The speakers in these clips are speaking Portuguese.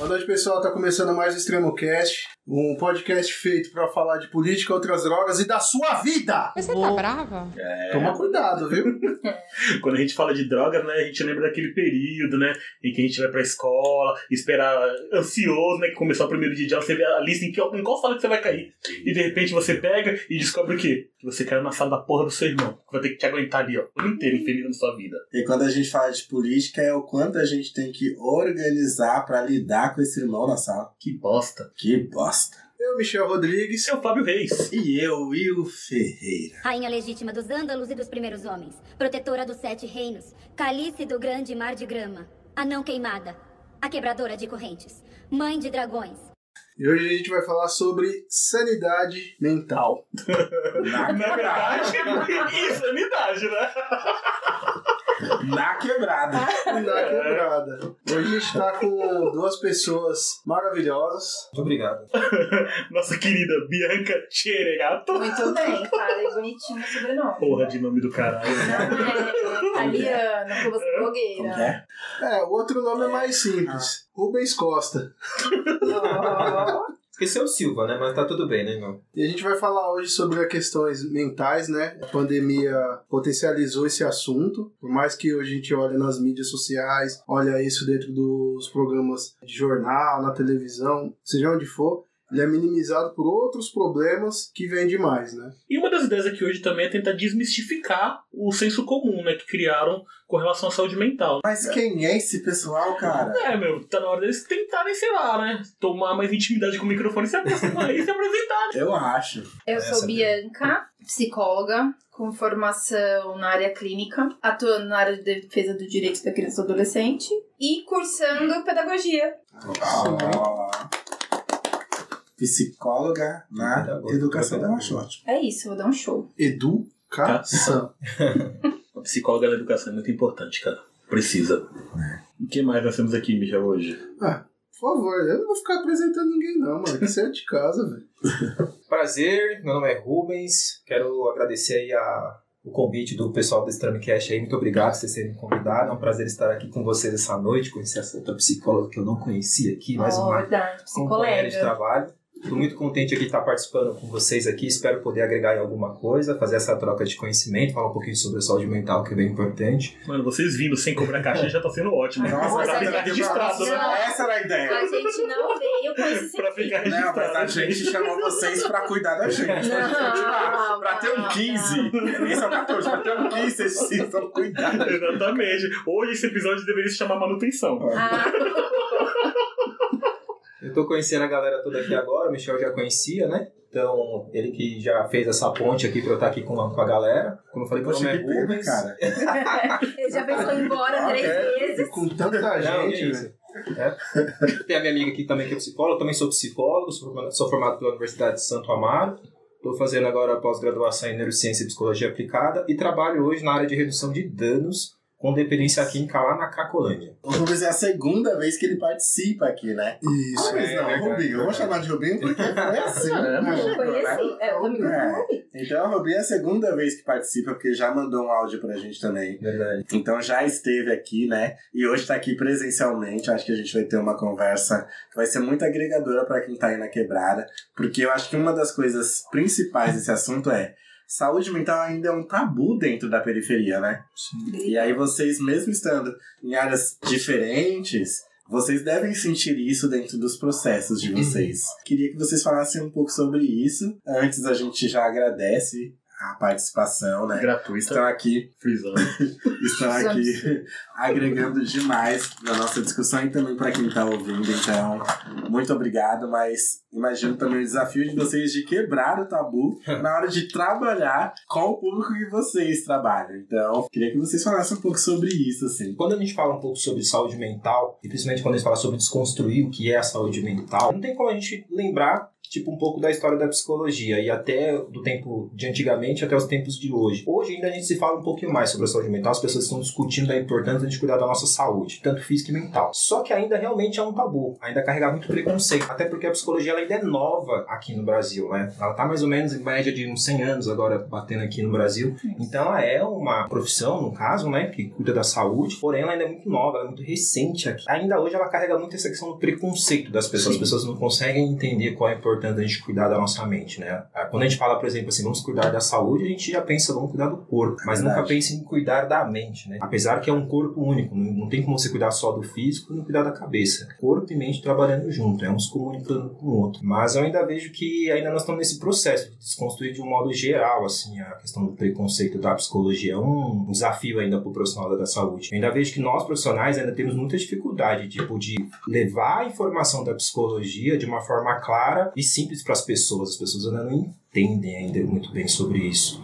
Boa noite, pessoal. Tá começando mais o Extremo Cast, um podcast feito pra falar de política, outras drogas e da sua vida. Você tá brava? Toma cuidado, viu? Quando a gente fala de drogas, né, a gente lembra daquele período, né, em que a gente vai pra escola, esperar ansioso, né, que começou o primeiro dia de aula, você vê a lista em, que, em qual sala que você vai cair. E de repente você pega e descobre o quê? Que você caiu na sala da porra do seu irmão, que vai ter que te aguentar ali, ó, o ano inteiro infeliz na sua vida. E quando a gente fala de política, é o quanto a gente tem que organizar pra lidar com esse irmão na sala. Que bosta. Que bosta. Eu, Michel Rodrigues. É o Fábio Reis. E eu, Will Ferreira. Rainha legítima dos Ândalos e dos primeiros homens, protetora dos sete reinos, calice do grande mar de grama, a não queimada, a quebradora de correntes, mãe de dragões. E hoje a gente vai falar sobre sanidade mental. Na Na verdade, insanidade, né? Na quebrada. Na quebrada. Hoje a gente tá com duas pessoas maravilhosas. Muito obrigado. Nossa querida Bianca Cheregato. Muito bem, falei bonitinho o sobrenome. Porra de nome do caralho. É, Aliana, como Como que blogueira. é? É, o outro nome é mais simples. Rubens Costa. Ó, Esqueceu o Silva, né? Mas tá tudo bem, né, irmão? E a gente vai falar hoje sobre as questões mentais, né? A pandemia potencializou esse assunto. Por mais que hoje a gente olhe nas mídias sociais, olha isso dentro dos programas de jornal, na televisão, seja onde for, ele é minimizado por outros problemas que vêm demais, né? E uma das ideias aqui hoje também é tentar desmistificar o senso comum, né, que criaram com relação à saúde mental. Mas quem é esse pessoal, cara? É, meu, tá na hora deles tentarem, sei lá, né? Tomar mais intimidade com o microfone e se aproximar e se apresentar. Eu acho. Eu Essa sou Bianca, psicóloga, com formação na área clínica, atuando na área de defesa do direito da criança e do adolescente e cursando pedagogia. Ó. Psicóloga na Pedagoga. educação eu acho ótimo. É isso, vou dar um show. Educação. A psicóloga na educação é muito importante, cara. Precisa. O que mais nós temos aqui, Michel, hoje? Ah, por favor, eu não vou ficar apresentando ninguém, não, mano. Que você é de casa, velho. Prazer, meu nome é Rubens. Quero agradecer aí a, o convite do pessoal do Stramcast aí. Muito obrigado por vocês terem me convidado. É um prazer estar aqui com vocês essa noite. Conhecer essa outra psicóloga que eu não conhecia aqui, mais Ó, uma verdade, companheira de trabalho. Estou muito contente aqui de estar participando com vocês aqui. Espero poder agregar em alguma coisa, fazer essa troca de conhecimento, falar um pouquinho sobre a saúde mental, que é bem importante. Mano, vocês vindo sem cobrar caixa já tá sendo ótimo. Nossa, pra essa ficar registrado, né? Essa era a ideia. A gente não veio com esse Pra ficar sentido. Não, registrado. mas a gente chamou vocês pra cuidar da gente. Pra gente continuar. Pra ter um 15. Esse é o 14. Pra ter um 15, vocês precisam cuidar. Exatamente. Hoje esse episódio deveria se chamar manutenção. Ah, Eu tô conhecendo a galera toda aqui agora, o Michel já conhecia, né? Então, ele que já fez essa ponte aqui pra eu estar aqui com a, com a galera. Como eu falei, meu Poxa, nome que é pena, Rubens. cara. ele já pensou em ir embora Ah, três é? vezes. Com tanta Não, gente, é isso. velho. É. Tem a minha amiga aqui também que é psicóloga, eu também sou psicólogo, sou formado, sou formado pela Universidade de Santo Amaro. Estou fazendo agora a pós-graduação em Neurociência e Psicologia Aplicada e trabalho hoje na área de redução de danos com dependência química lá na Cracolândia. O Rubens é a segunda vez que ele participa aqui, né? Isso. Rubens é não, verdade, Rubinho. Eu vou verdade. chamar de Rubinho porque foi assim. É, né? Eu conheci. É, eu também É. conheci. Então, o Rubinho é a segunda vez que participa, porque já mandou um áudio pra gente também. Verdade. Então já esteve aqui, né? E hoje tá aqui presencialmente. Acho que a gente vai ter uma conversa que vai ser muito agregadora pra quem tá aí na quebrada. Porque eu acho que uma das coisas principais desse assunto é saúde mental ainda é um tabu dentro da periferia, né? E aí vocês, mesmo estando em áreas diferentes, vocês devem sentir isso dentro dos processos de vocês. Queria que vocês falassem um pouco sobre isso. Antes a gente já agradece a participação, né? Gratuita. Estão aqui Frisando. estão aqui agregando demais na nossa discussão e também para quem está ouvindo. Então, muito obrigado, mas imagino também o desafio de vocês de quebrar o tabu na hora de trabalhar com o público que vocês trabalham. Então, queria que vocês falassem um pouco sobre isso, assim. Quando a gente fala um pouco sobre saúde mental, e principalmente quando a gente fala sobre desconstruir o que é a saúde mental, não tem como a gente lembrar tipo um pouco da história da psicologia e até do tempo de antigamente até os tempos de hoje. Hoje ainda a gente se fala um pouquinho mais sobre a saúde mental, as pessoas estão discutindo a importância de cuidar da nossa saúde, tanto física e mental. Só que ainda realmente é um tabu, ainda carrega muito preconceito, até porque a psicologia ela ainda é nova aqui no Brasil, né? Ela tá mais ou menos em média de uns 100 anos agora batendo aqui no Brasil. Então ela é uma profissão, no caso, né, que cuida da saúde, porém ela ainda é muito nova, ela é muito recente aqui. Ainda hoje ela carrega muito essa questão do preconceito das pessoas. As pessoas não conseguem entender qual é a importância da gente cuidar da nossa mente, né? Quando a gente fala, por exemplo, assim, vamos cuidar da saúde, a gente já pensa, vamos cuidar do corpo, mas Verdade. nunca pensa em cuidar da mente, né? Apesar que é um corpo único, não tem como você cuidar só do físico e não cuidar da cabeça. Corpo e mente trabalhando junto, é um se comunicando com o outro. Mas eu ainda vejo que ainda nós estamos nesse processo de desconstruir de um modo geral, assim, a questão do preconceito da psicologia. É um desafio ainda para o profissional da saúde. Eu ainda vejo que nós, profissionais, ainda temos muita dificuldade, tipo, de levar a informação da psicologia de uma forma clara e simples para as pessoas. As pessoas ainda não entendem ainda muito bem sobre isso.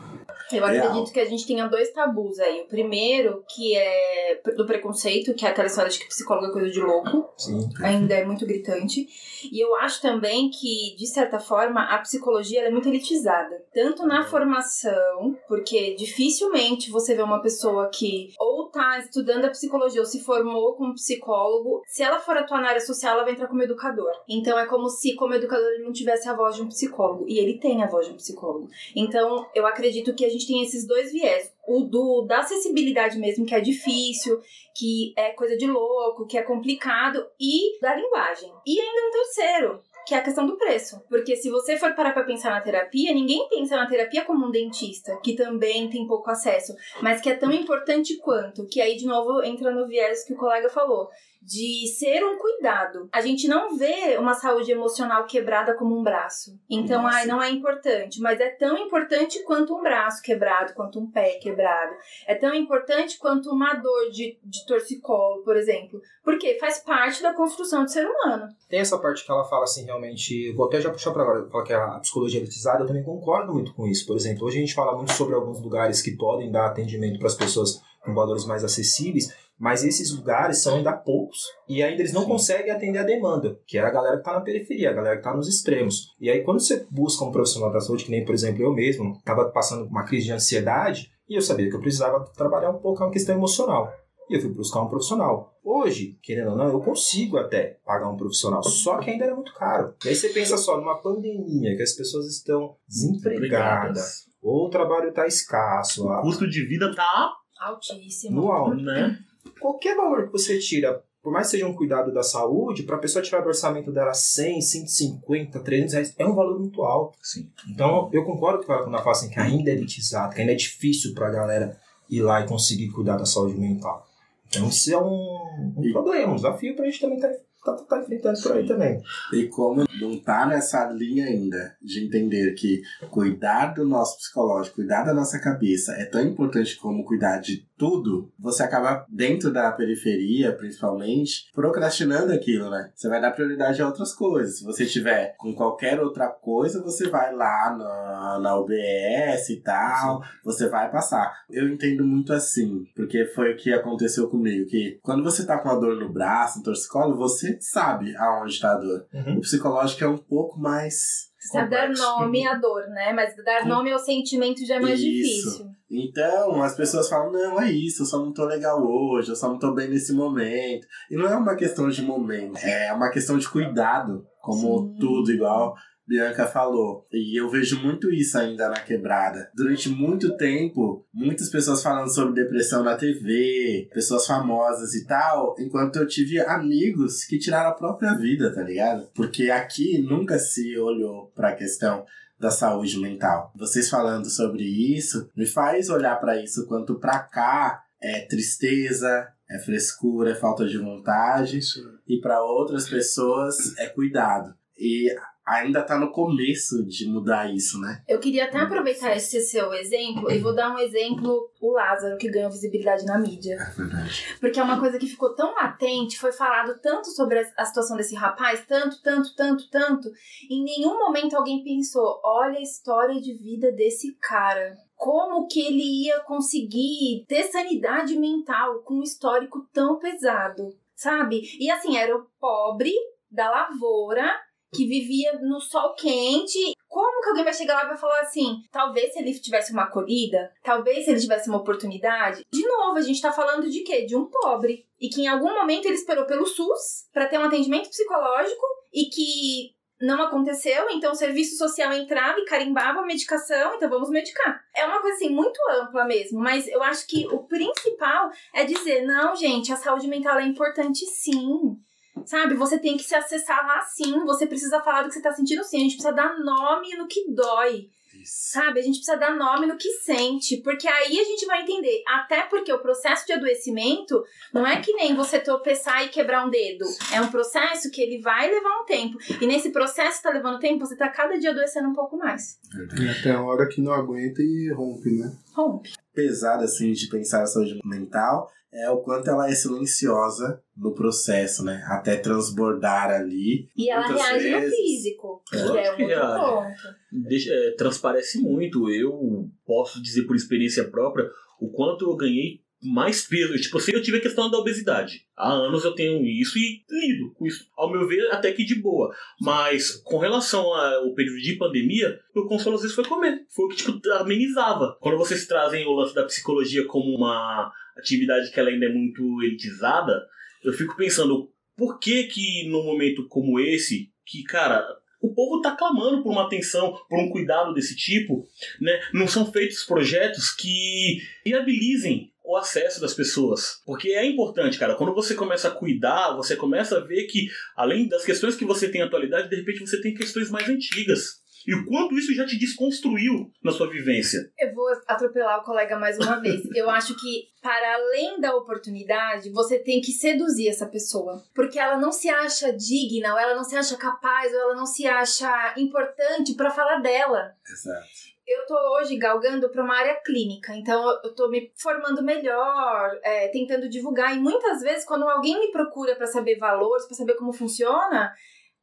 Eu Real. acredito que a gente tenha dois tabus aí. O primeiro, que é do preconceito, que é aquela história de que psicólogo é coisa de louco. Sim. ainda é muito gritante. E eu acho também que, de certa forma, a psicologia é muito elitizada. Tanto na formação, porque dificilmente você vê uma pessoa que ou tá estudando a psicologia ou se formou como psicólogo, se ela for atuar na área social, ela vai entrar como educador. Então é como se, como educador, ele não tivesse a voz de um psicólogo. E ele tem a voz de um psicólogo. Então, eu acredito que a gente tem esses dois viés. O do da acessibilidade mesmo, que é difícil, que é coisa de louco, que é complicado, e da linguagem. E ainda um terceiro, que é a questão do preço. Porque se você for parar pra pensar na terapia, ninguém pensa na terapia como um dentista, que também tem pouco acesso, mas que é tão importante quanto, que aí de novo entra no viés que o colega falou, de ser um cuidado. A gente não vê uma saúde emocional quebrada como um braço. Então, Nossa. ai, não é importante, mas é tão importante quanto um braço quebrado, quanto um pé quebrado. É tão importante quanto uma dor de, de torcicolo, por exemplo. Porque faz parte da construção do ser humano. Tem essa parte que ela fala assim, realmente. Vou até já puxar para agora, fala que a psicologia é elitizada, eu também concordo muito com isso. Por exemplo, hoje a gente fala muito sobre alguns lugares que podem dar atendimento para as pessoas com valores mais acessíveis, mas esses lugares são ainda poucos e ainda eles não Sim. conseguem atender a demanda, que é a galera que está na periferia, a galera que está nos extremos. E aí, quando você busca um profissional da saúde, que nem, por exemplo, eu mesmo, estava passando uma crise de ansiedade e eu sabia que eu precisava trabalhar um pouco a questão emocional. E eu fui buscar um profissional. Hoje, querendo ou não, eu consigo até pagar um profissional, só que ainda era muito caro. E aí você pensa só, numa pandemia, que as pessoas estão desempregadas, ou o trabalho está escasso, O a- custo de vida tá, Altíssimo. no alto. né? Qualquer valor que você tira, por mais que seja um cuidado da saúde, para a pessoa tirar do orçamento dela 100, 150, 300 reais, é um valor muito alto. Sim. Então, eu concordo com ela quando ela fala assim, que ainda é elitizado, que ainda é difícil para a galera ir lá e conseguir cuidar da saúde mental. Então, isso é um, um problema, um desafio para a gente também estar tá, tá, tá enfrentando por aí também. E como não tá nessa linha ainda de entender que cuidar do nosso psicológico, cuidar da nossa cabeça é tão importante como cuidar de tudo, você acaba dentro da periferia, principalmente, procrastinando aquilo, né? Você vai dar prioridade a outras coisas. Se você tiver com qualquer outra coisa, você vai lá na, na UBS e tal, você vai passar. Eu entendo muito assim, porque foi o que aconteceu comigo, que quando você tá com a dor no braço, no torcicolo, você sabe aonde tá a dor. Uhum. O psicológico é um pouco mais. Você sabe dar nome à dor, né? Mas dar Com- nome ao sentimento já é mais Isso. difícil. Então, as pessoas falam: não, é isso, eu só não tô legal hoje, eu só não tô bem nesse momento. E não é uma questão de momento, é uma questão de cuidado, como Sim. tudo, igual Bianca falou. E eu vejo muito isso ainda na quebrada. Durante muito tempo, muitas pessoas falando sobre depressão na TV, pessoas famosas e tal, enquanto eu tive amigos que tiraram a própria vida, tá ligado? Porque aqui nunca se olhou pra questão da saúde mental. Vocês falando sobre isso me faz olhar pra isso quanto pra cá é tristeza, é frescura, é falta de vontade Isso. e para outras pessoas é cuidado. E ainda tá no começo de mudar isso, né? Eu queria até aproveitar esse seu exemplo e vou dar um exemplo, o Lázaro, que ganhou visibilidade na mídia. É verdade. Porque é uma coisa que ficou tão latente, foi falado tanto sobre a- a situação desse rapaz, tanto, tanto, tanto, tanto. Em nenhum momento alguém pensou: olha a história de vida desse cara. Como que ele ia conseguir ter sanidade mental com um histórico tão pesado, sabe? E assim, era o pobre da lavoura que vivia no sol quente. Como que alguém vai chegar lá e vai falar assim? Talvez se ele tivesse uma acolhida, talvez se ele tivesse uma oportunidade. De novo, a gente tá falando de quê? De um pobre. E que em algum momento ele esperou pelo SUS para ter um atendimento psicológico e que não aconteceu, então o serviço social entrava e carimbava a medicação, então vamos medicar. É uma coisa assim muito ampla mesmo, mas eu acho que o principal é dizer, não, gente, a saúde mental é importante sim. Sabe, você tem que se acessar lá sim, você precisa falar do que você tá sentindo sim, a gente precisa dar nome no que dói. Sabe, a gente precisa dar nome no que sente, porque aí a gente vai entender. Até porque o processo de adoecimento não é que nem você tropeçar e quebrar um dedo. É um processo que ele vai levar um tempo. E nesse processo que tá levando tempo, você tá cada dia adoecendo um pouco mais. E até a hora que não aguenta e rompe, né? Rompe. pesado assim de pensar a saúde mental é o quanto ela é silenciosa no processo, né? Até transbordar ali. E ela reage no vezes. físico, que É, é outro que reage. ponto. Deixa- é, transparece muito. Eu posso dizer por experiência própria o quanto eu ganhei mais peso. Tipo, eu sei que eu tive a questão da obesidade. Há anos eu tenho isso e lido com isso. Ao meu ver, até que de boa. Mas com relação ao período de pandemia, meu consolo às vezes foi comer. Foi o que tipo, amenizava. Quando vocês trazem o lance da psicologia como uma atividade que ela ainda é muito elitizada, eu fico pensando, por que que num momento como esse, que, cara, o povo tá clamando por uma atenção, por um cuidado desse tipo, né? Não são feitos projetos que viabilizem o acesso das pessoas. Porque é importante, cara. Quando você começa a cuidar, você começa a ver que, além das questões que você tem atualidade, de repente você tem questões mais antigas. E o quanto isso já te desconstruiu na sua vivência. Eu vou atropelar o colega mais uma vez. Eu acho que, para além da oportunidade, você tem que seduzir essa pessoa. Porque ela não se acha digna, ou ela não se acha capaz, ou ela não se acha importante para falar dela. Exato. Eu tô hoje galgando para uma área clínica, então eu tô me formando melhor, é, tentando divulgar. E muitas vezes, quando alguém me procura para saber valores, para saber como funciona,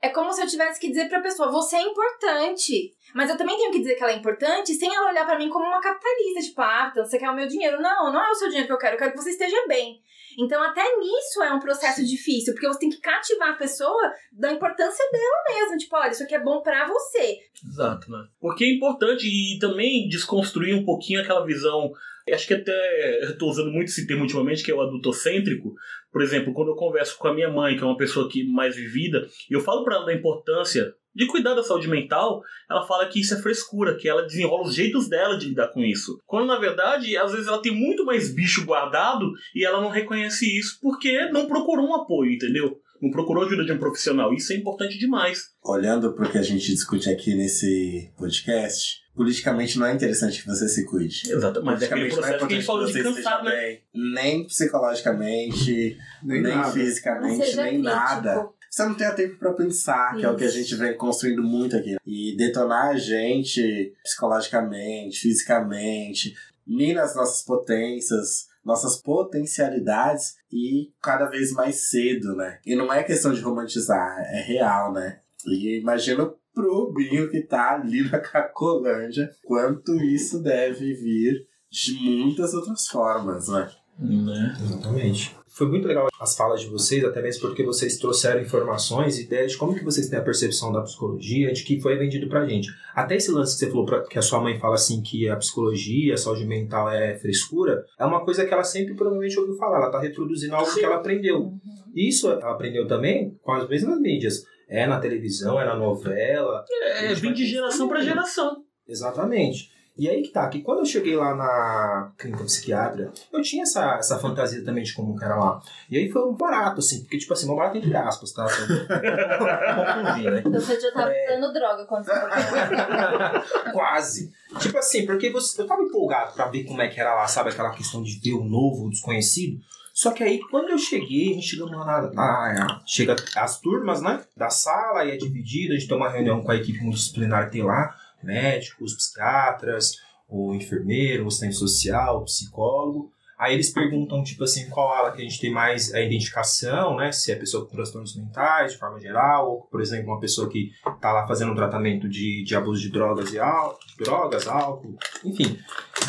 é como se eu tivesse que dizer pra pessoa: você é importante. Mas eu também tenho que dizer que ela é importante sem ela olhar pra mim como uma capitalista, tipo, ah, então você quer o meu dinheiro. Não, não é o seu dinheiro que eu quero, eu quero que você esteja bem. Então, até nisso é um processo difícil, porque você tem que cativar a pessoa da importância dela mesmo. Tipo, olha, isso aqui é bom pra você. Exato, né? Porque é importante e também desconstruir um pouquinho aquela visão. Acho que até eu tô usando muito esse termo ultimamente, que é o adultocêntrico. Por exemplo, quando eu converso com a minha mãe, que é uma pessoa que mais vivida, e eu falo para ela da importância de cuidar da saúde mental, ela fala que isso é frescura, que ela desenrola os jeitos dela de lidar com isso. Quando na verdade, às vezes ela tem muito mais bicho guardado e ela não reconhece isso porque não procurou um apoio, entendeu? Não procurou ajuda de um profissional. Isso é importante demais. Olhando para o que a gente discute aqui nesse podcast, politicamente não é interessante que você se cuide. Exato, mas é aquele Politicamente não é processo que a gente falou de cansar, né? bem, Nem psicologicamente, Nem, nem, fisicamente, nem crítico. nada. Você não tem tempo pra pensar, que é o que a Isso. gente vem construindo muito aqui. E detonar a gente psicologicamente, fisicamente, mina as nossas potências, nossas potencialidades e cada vez mais cedo, né? E não é questão de romantizar, é real, né? E imagino pro Binho que tá ali na Cacolândia, quanto isso deve vir de muitas outras formas, né? Né? Exatamente. Foi muito legal as falas de vocês, até mesmo porque vocês trouxeram informações, ideias de como que vocês têm a percepção da psicologia, de que foi vendido pra gente. Até esse lance que você falou, pra, que a sua mãe fala assim, que a psicologia, a saúde mental é frescura, é uma coisa que ela sempre provavelmente ouviu falar, ela tá reproduzindo algo que ela aprendeu. E isso ela aprendeu também com as mesmas mídias. É na televisão, é na novela. É, gente vem de geração para geração. Exatamente. E aí que tá, que quando eu cheguei lá na clínica psiquiatra, eu tinha essa, essa fantasia também de como que era lá. E aí foi um barato, assim, porque, tipo assim, um barato entre aspas, tá? Pra não confundir, né? Então você já tava É. usando droga quando você. Quase. Tipo assim, porque você, eu tava empolgado pra ver como é que era lá, sabe? Aquela questão de ver o novo, o desconhecido. Só que aí, quando eu cheguei, a gente chegamos lá na, na- Chega as turmas, né? Da sala, aí é dividido, a gente tem uma reunião com a equipe multidisciplinar que tem lá, médicos, psiquiatras, o enfermeiro, o assistente social, psicólogo. Aí eles perguntam, tipo assim, qual ala que a gente tem mais a identificação, né? Se é pessoa com transtornos mentais, de forma geral, ou, por exemplo, uma pessoa que tá lá fazendo um tratamento de, de abuso de drogas e álcool, drogas, álcool, enfim.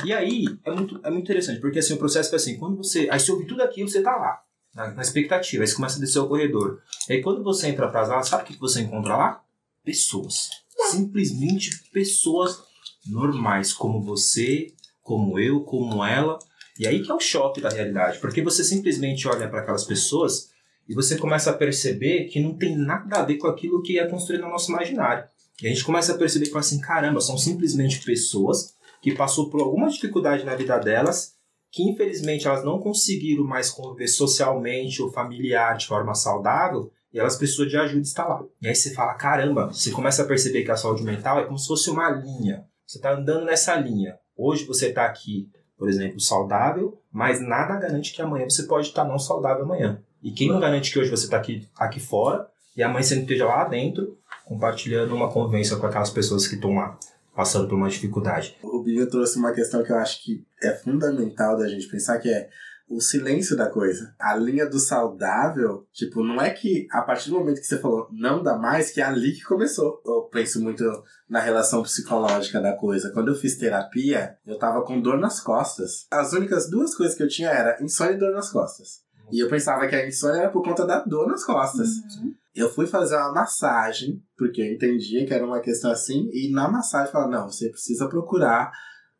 E aí, é muito, é muito interessante, porque assim, o processo foi assim, quando você. Aí você ouve tudo aquilo, você tá lá, na, na expectativa, aí você começa a descer o corredor. Aí quando você entra pra sala, sabe o que você encontra lá? pessoas. Simplesmente pessoas normais, como você, como eu, como ela. E aí que é o choque da realidade, porque você simplesmente olha para aquelas pessoas e você começa a perceber que não tem nada a ver com aquilo que é construído no nosso imaginário. E a gente começa a perceber que assim, caramba, são simplesmente pessoas que passou por alguma dificuldade na vida delas, que infelizmente elas não conseguiram mais conviver socialmente ou familiar de forma saudável, e elas precisam de ajuda está lá. E aí você fala, caramba, você começa a perceber que a saúde mental é como se fosse uma linha. Você está andando nessa linha. Hoje você está aqui, por exemplo, saudável, mas nada garante que amanhã você pode estar não saudável amanhã. E quem não garante que hoje você está aqui, aqui fora e amanhã você não esteja lá dentro compartilhando uma convivência com aquelas pessoas que estão lá passando por uma dificuldade. O Binho trouxe uma questão que eu acho que é fundamental da gente pensar, que é o silêncio da coisa. A linha do saudável, tipo, não é que a partir do momento que você falou não dá mais, que é ali que começou. Eu penso muito na relação psicológica da coisa. Quando eu fiz terapia, eu tava com dor nas costas. As únicas duas coisas que eu tinha era insônia e dor nas costas. E eu pensava que a insônia era por conta da dor nas costas. Uhum. Eu fui fazer uma massagem, porque eu entendia que era uma questão assim, e na massagem falaram, não, você precisa procurar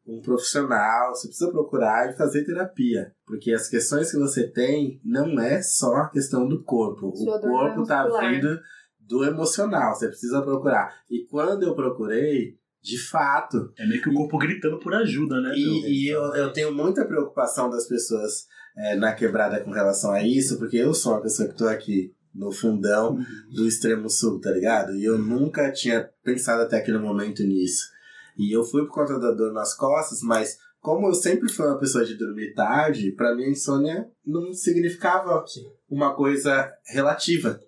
um profissional, você precisa procurar e fazer terapia. Porque as questões que você tem não é só a questão do corpo. Sua o corpo tá muscular. vindo do emocional, você precisa procurar. E quando eu procurei, de fato, É meio que o corpo gritando por ajuda, né? e, e eu, eu tenho muita preocupação das pessoas é, na quebrada com relação a isso, porque eu sou uma pessoa que tô aqui no fundão do extremo sul, tá ligado? E eu nunca tinha pensado até aquele momento nisso. E eu fui por conta da dor nas costas, mas como eu sempre fui uma pessoa de dormir tarde, pra mim a insônia não significava uma coisa relativa.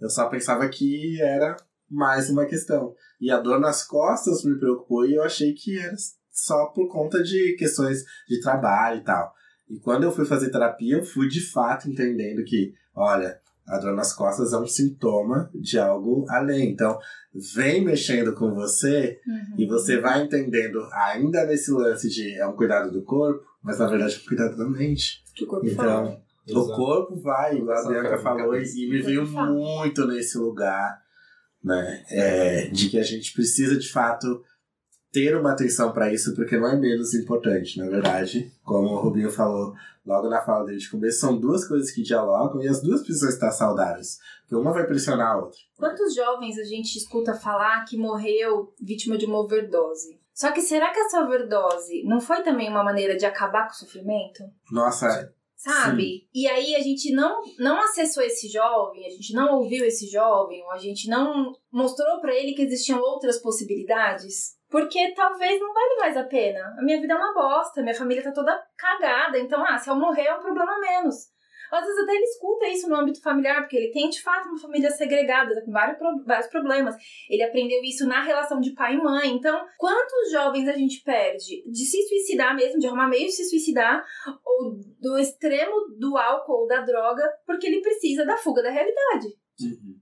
Eu só pensava que era mais uma questão. E a dor nas costas me preocupou e eu achei que era só por conta de questões de trabalho e tal. E quando eu fui fazer terapia, eu fui de fato entendendo que, olha, a dor nas costas é um sintoma de algo além. Então, vem mexendo com você Uhum. e você vai entendendo, ainda nesse lance de é um cuidado do corpo, mas na verdade é um cuidado da mente. Que o corpo fala. Então, o corpo vai, igual a Exato, Bianca falou, e, me veio fala. muito nesse lugar, né? É, de que a gente precisa de fato ter uma atenção para isso, porque não é menos importante, na verdade. Como o Rubinho falou logo na fala dele de começo, são duas coisas que dialogam e as duas precisam estar saudáveis. Porque uma vai pressionar a outra. Quantos jovens a gente escuta falar que morreu vítima de uma overdose? Só que será que essa overdose não foi também uma maneira de acabar com o sofrimento? Nossa, Sabe? E aí a gente não, não acessou esse jovem, a gente não ouviu esse jovem, ou a gente não mostrou pra ele que existiam outras possibilidades. Porque talvez não vale mais a pena. A minha vida é uma bosta, minha família tá toda cagada. Então, ah, se eu morrer é um problema menos. Às vezes até ele escuta isso no âmbito familiar, porque ele tem de fato uma família segregada, com vários, vários problemas. Ele aprendeu isso na relação de pai e mãe. Então, quantos jovens a gente perde de se suicidar mesmo, de arrumar meio de se suicidar, ou do extremo do álcool ou da droga, porque ele precisa da fuga da realidade.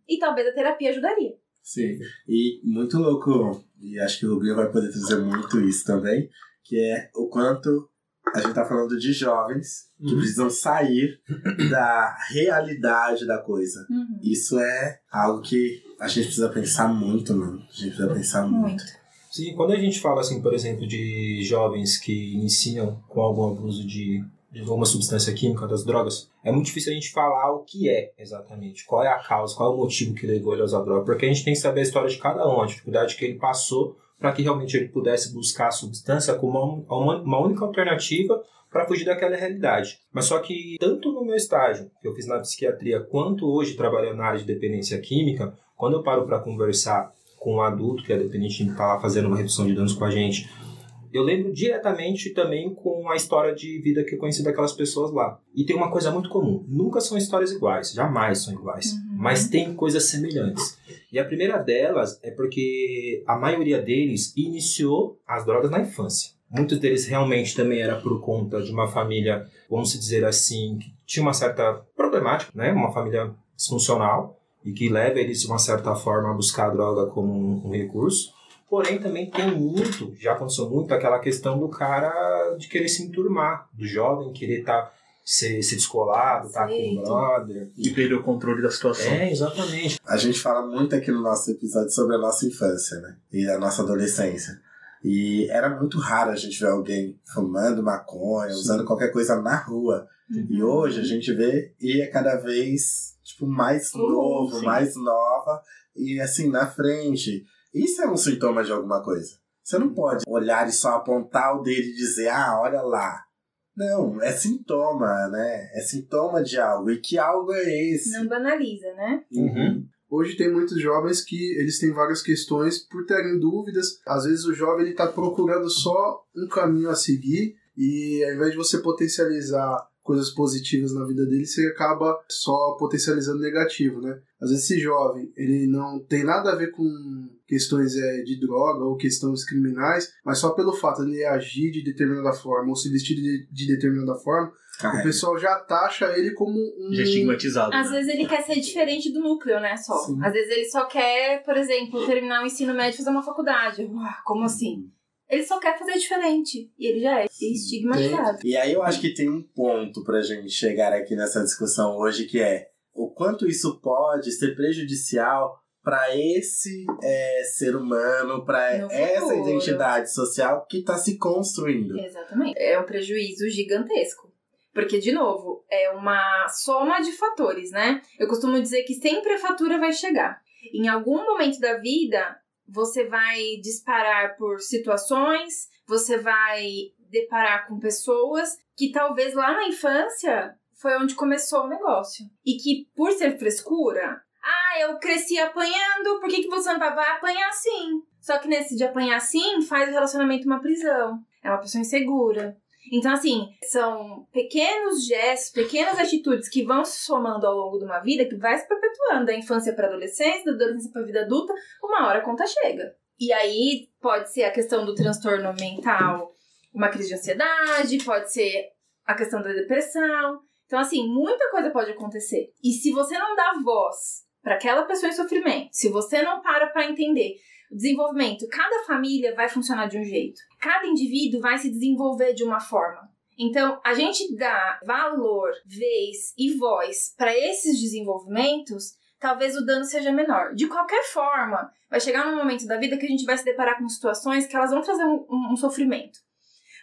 E talvez a terapia ajudaria. Sim, e muito louco, e acho que o Rubinho vai poder trazer muito isso também, que é o quanto a gente tá falando de jovens que Uhum. precisam sair da realidade da coisa. Uhum. Isso é algo que a gente precisa pensar muito, mano. A gente precisa pensar muito. Muito. Sim, quando a gente fala, assim, por exemplo, de jovens que iniciam com algum abuso de, de alguma substância química, das drogas, é muito difícil a gente falar o que é exatamente, qual é a causa, qual é o motivo que levou ele a usar droga, porque a gente tem que saber a história de cada um, a dificuldade que ele passou para que realmente ele pudesse buscar a substância como uma, uma, uma única alternativa para fugir daquela realidade. Mas só que, tanto no meu estágio, que eu fiz na psiquiatria, quanto hoje trabalhando na área de dependência química, quando eu paro para conversar com um adulto que é dependente e está lá fazendo uma redução de danos com a gente, eu lembro diretamente também com a história de vida que eu conheci daquelas pessoas lá. E tem uma coisa muito comum: nunca são histórias iguais, jamais são iguais, Uhum. mas tem coisas semelhantes. E a primeira delas é porque a maioria deles iniciou as drogas na infância. Muitos deles realmente também era por conta de uma família, vamos dizer assim, que tinha uma certa problemática, né? Uma família disfuncional e que leva eles de uma certa forma a buscar a droga como um, um recurso. Porém, também tem muito, já aconteceu muito, aquela questão do cara de querer se enturmar, do jovem querer estar ser, ser descolado, tá com o brother. E perder o controle da situação. É, exatamente. A gente fala muito aqui no nosso episódio sobre a nossa infância, né? E a nossa adolescência. E era muito raro a gente ver alguém fumando maconha, usando qualquer coisa na rua. E hoje a gente vê e é cada vez tipo mais Uhum, novo, sim. mais nova e assim na frente. Isso é um sintoma de alguma coisa. Você não pode olhar e só apontar o dedo e dizer: "Ah, olha lá". Não, é sintoma, né? É sintoma de algo. E que algo é esse? Não banaliza, né? Uhum. Hoje tem muitos jovens que eles têm várias questões por terem dúvidas. Às vezes o jovem ele está procurando só um caminho a seguir e ao invés de você potencializar coisas positivas na vida dele, você acaba só potencializando negativo, né? Às vezes esse jovem, ele não tem nada a ver com questões é, de droga ou questões criminais, mas só pelo fato de ele agir de determinada forma ou se vestir de, de determinada forma, o Carrega. pessoal já taxa ele como um... Já estigmatizado. Às né? vezes ele quer ser diferente do núcleo, né? Só. Sim. Às vezes ele só quer, por exemplo, terminar o ensino médio e fazer uma faculdade. Uau, como assim? Ele só quer fazer diferente. E ele já é estigmatizado. E aí eu acho que tem um ponto pra gente chegar aqui nessa discussão hoje que é o quanto isso pode ser prejudicial para esse é, ser humano, para essa identidade social que está se construindo. Exatamente. É um prejuízo gigantesco. Porque, de novo, é uma soma de fatores, né? Eu costumo dizer que sempre a fatura vai chegar. Em algum momento da vida, você vai disparar por situações, você vai deparar com pessoas que talvez lá na infância foi onde começou o negócio. E que, por ser frescura, ah, eu cresci apanhando, por que, que você não vai apanhar assim? Só que nesse de apanhar assim, faz o relacionamento uma prisão. É uma pessoa insegura. Então, assim, são pequenos gestos, pequenas atitudes que vão se somando ao longo de uma vida, que vai se perpetuando da infância para adolescência, da adolescência para vida adulta, uma hora a conta chega. E aí pode ser a questão do transtorno mental, uma crise de ansiedade, pode ser a questão da depressão. Então, assim, muita coisa pode acontecer. E se você não dá voz para aquela pessoa em sofrimento, se você não para para entender o desenvolvimento, cada família vai funcionar de um jeito. Cada indivíduo vai se desenvolver de uma forma. Então, a gente dá valor, vez e voz para esses desenvolvimentos, talvez o dano seja menor. De qualquer forma, vai chegar num momento da vida que a gente vai se deparar com situações que elas vão trazer um, um- um sofrimento.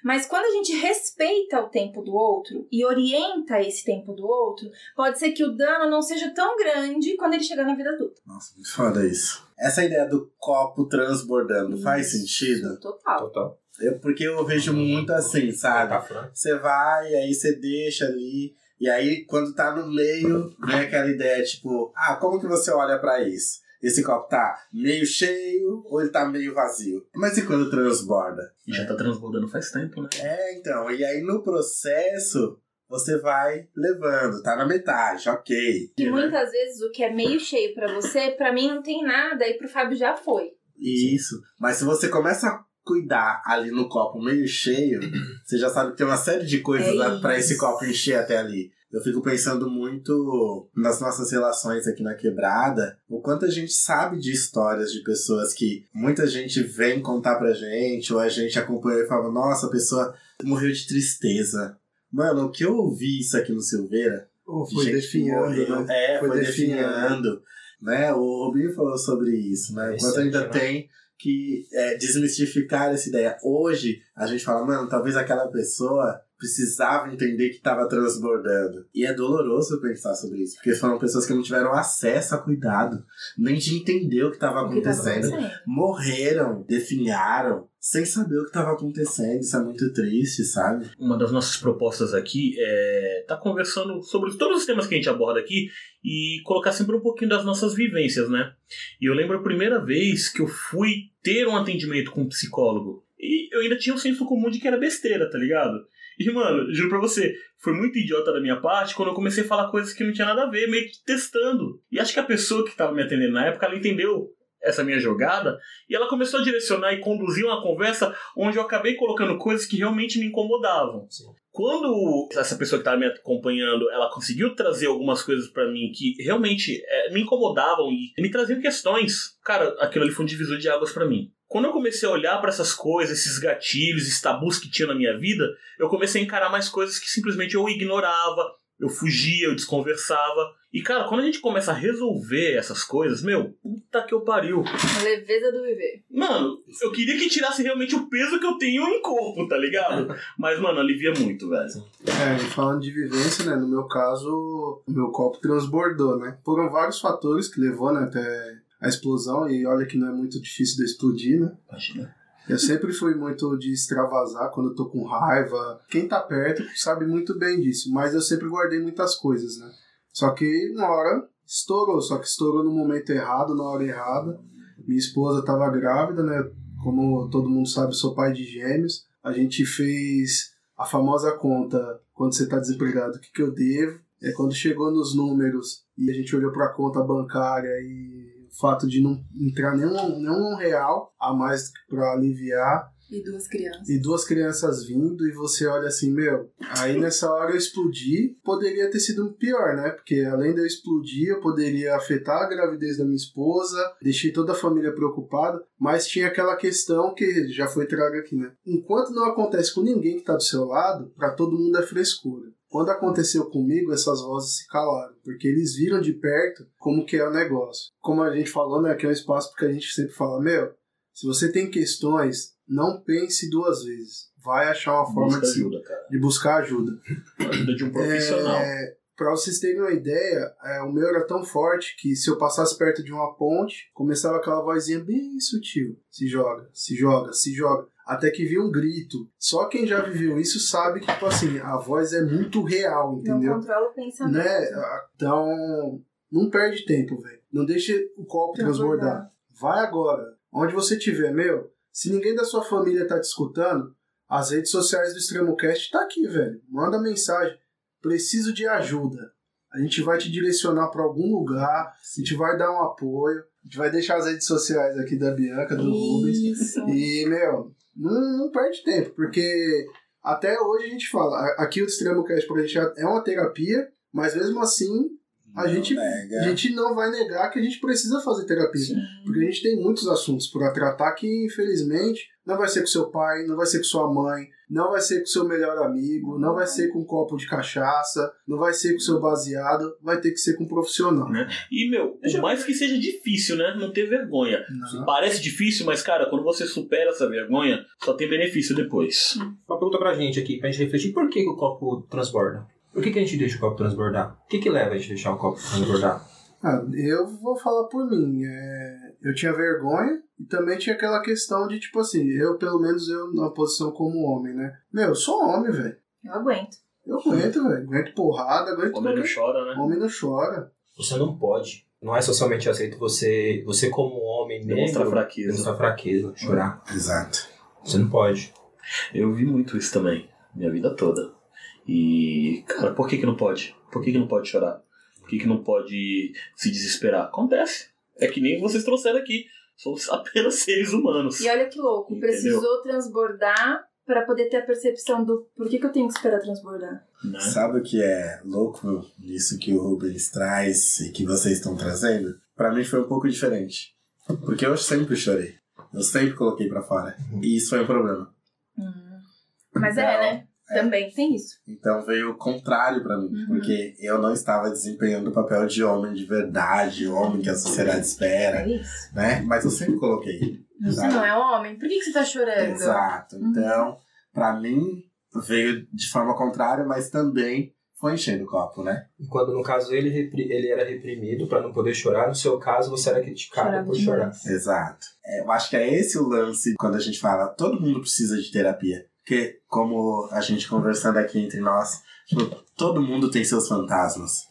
Mas quando a gente respeita o tempo do outro e orienta esse tempo do outro, pode ser que o dano não seja tão grande quando ele chegar na vida adulta. Nossa, muito foda isso. Essa ideia do copo transbordando faz sentido? Total. Total. Eu, porque eu vejo muito assim, sabe? Tá franco. Você vai, aí você deixa ali, e aí quando tá no meio, vem aquela ideia tipo, ah, como que você olha pra isso? Esse copo tá meio cheio ou ele tá meio vazio? Mas e quando transborda? E já tá transbordando faz tempo, né? É, então, e aí no processo você vai levando, tá na metade, ok. E né? muitas vezes o que é meio cheio pra você, pra mim não tem nada, e pro Fábio já foi. Isso. Mas se você começa a cuidar ali no copo meio cheio, você já sabe que tem uma série de coisas É isso. esse copo encher até ali. Eu fico pensando muito nas nossas relações aqui na quebrada, o quanto a gente sabe de histórias de pessoas que muita gente vem contar pra gente, ou a gente acompanha e fala, nossa, a pessoa morreu de tristeza. Mano, o que eu ouvi isso aqui no Silveira, de foi gente definhando, né? É, foi, Foi definhando. Né? O Rubinho falou sobre isso, né? É Quanto ainda né? tem que é, desmistificar essa ideia. Hoje, a gente fala, mano, talvez aquela pessoa precisava entender que estava transbordando. E é doloroso pensar sobre isso, porque foram pessoas que não tiveram acesso a cuidado, nem de entender o que estava acontecendo. acontecendo. Morreram, definharam, sem saber o que estava acontecendo. Isso é muito triste, sabe? Uma das nossas propostas aqui é estar conversando sobre todos os temas que a gente aborda aqui e colocar sempre um pouquinho das nossas vivências, né? E eu lembro a primeira vez que eu fui ter um atendimento com um psicólogo. E eu ainda tinha um senso comum de que era besteira, tá ligado? E, mano, juro pra você, foi muito idiota da minha parte quando eu comecei a falar coisas que não tinha nada a ver, meio que testando. E acho que a pessoa que tava me atendendo na época, ela entendeu essa minha jogada e ela começou a direcionar e conduzir uma conversa onde eu acabei colocando coisas que realmente me incomodavam. Sim. Quando essa pessoa que estava me acompanhando, ela conseguiu trazer algumas coisas pra mim que realmente é, me incomodavam e me traziam questões, cara, aquilo ali foi um divisor de águas pra mim. Quando eu comecei a olhar pra essas coisas, esses gatilhos, esses tabus que tinha na minha vida, eu comecei a encarar mais coisas que simplesmente eu ignorava, eu fugia, eu desconversava. E cara, quando a gente começa a resolver essas coisas, meu, puta que eu pariu. A leveza do viver. Mano, eu queria que tirasse realmente o peso que eu tenho em corpo, tá ligado? Mas, mano, alivia muito, velho. É, e falando de vivência, né? No meu caso, o meu copo transbordou, né? Foram vários fatores que levou, né, até a explosão, e olha que não é muito difícil de explodir, né? Imagina. Eu sempre fui muito de extravasar quando eu tô com raiva. Quem tá perto sabe muito bem disso, mas eu sempre guardei muitas coisas, né? Só que uma hora estourou, só que estourou no momento errado, na hora errada. Minha esposa tava grávida, né? Como todo mundo sabe, sou pai de gêmeos. A gente fez a famosa conta quando você tá desempregado, o que, que eu devo. É quando chegou nos números e a gente olhou para a conta bancária e o fato de não entrar nenhum, nenhum real a mais para aliviar E duas crianças. e duas crianças vindo e você olha assim, meu, aí nessa hora eu explodi, poderia ter sido pior, né? Porque além de eu explodir, eu poderia afetar a gravidez da minha esposa, deixei toda a família preocupada, mas tinha aquela questão que já foi traga aqui, né? Enquanto não acontece com ninguém que tá do seu lado, para todo mundo é frescura. Quando aconteceu comigo, essas vozes se calaram, porque eles viram de perto como que é o negócio. Como a gente falou, né, que é um espaço porque a gente sempre fala, meu, se você tem questões, não pense duas vezes. Vai achar uma forma Busca de, ajuda, cara. de buscar ajuda. Ajuda de um profissional. É, Pra vocês terem uma ideia, é, o meu era tão forte que se eu passasse perto de uma ponte, começava aquela vozinha bem sutil. Se joga, se joga, se joga. Até que vi um grito. Só quem já viveu isso sabe que, tipo assim, a voz é muito real, Não entendeu? controla o pensamento. Né? Então, não perde tempo, velho. Não deixe o copo transbordar. Vai agora. Onde você estiver, meu. Se ninguém da sua família tá te escutando, as redes sociais do Extremo Cast tá aqui, velho. Manda mensagem. Preciso de ajuda. A gente vai te direcionar para algum lugar, a gente vai dar um apoio, a gente vai deixar as redes sociais aqui da Bianca, do Rubens. Isso. E, meu, não, não perde tempo, porque até hoje a gente fala, aqui o Extremo Cast pra gente é uma terapia, mas mesmo assim a Não gente, nega. a gente não vai negar que a gente precisa fazer terapia. Porque a gente tem muitos assuntos para tratar que, infelizmente, não vai ser com seu pai, não vai ser com sua mãe, não vai ser com seu melhor amigo, não vai ser com um copo de cachaça, não vai ser com seu baseado, vai ter que ser com um profissional. E, meu, por mais que seja difícil, né? Não ter vergonha. Não. Parece difícil, mas, cara, quando você supera essa vergonha, só tem benefício depois. Uma pergunta pra gente aqui, pra gente refletir. Por que, que o copo transborda? Por que, que a gente deixa o copo transbordar? O que, que leva a gente a deixar o copo transbordar? Ah, eu vou falar por mim. é, eu tinha vergonha e também tinha aquela questão de, tipo assim, eu, pelo menos, eu na posição como homem, né? Meu, eu sou homem, velho. Eu aguento. Eu aguento, velho. Aguento porrada, aguento Homem não chora, né? Homem não chora. Você não pode. Não é socialmente aceito você, você como homem negro, Demonstrar fraqueza. demonstrar fraqueza, chorar. Exato. Você não pode. Eu vi muito isso também, minha vida toda. E, cara, por que que não pode? Por que que não pode chorar? Por que que não pode se desesperar? Acontece. É que nem vocês trouxeram aqui. Somos apenas seres humanos. E olha que louco, Entendeu? precisou transbordar pra poder ter a percepção do por que, que eu tenho que esperar transbordar. Né? Sabe o que é louco nisso que o Rubens traz e que vocês estão trazendo? Pra mim foi um pouco diferente. Porque eu sempre chorei. Eu sempre coloquei pra fora. E isso foi um problema. Mas Não, é, né? Também tem isso. Então veio o contrário pra mim. Uhum. Porque eu não estava desempenhando o papel de homem de verdade, homem que a sociedade espera, É isso. né? Mas eu sempre coloquei. Você não é homem, por que, que você tá chorando? Exato. Uhum. Então, pra mim, veio de forma contrária, mas também foi enchendo o copo, né? Enquanto no caso ele, repri- ele era reprimido pra não poder chorar, no seu caso você era criticado Chorava por chorar. Exato. É, eu acho que é esse o lance quando a gente fala, todo mundo precisa de terapia. Porque, como a gente conversando aqui entre nós, tipo, todo mundo tem seus fantasmas.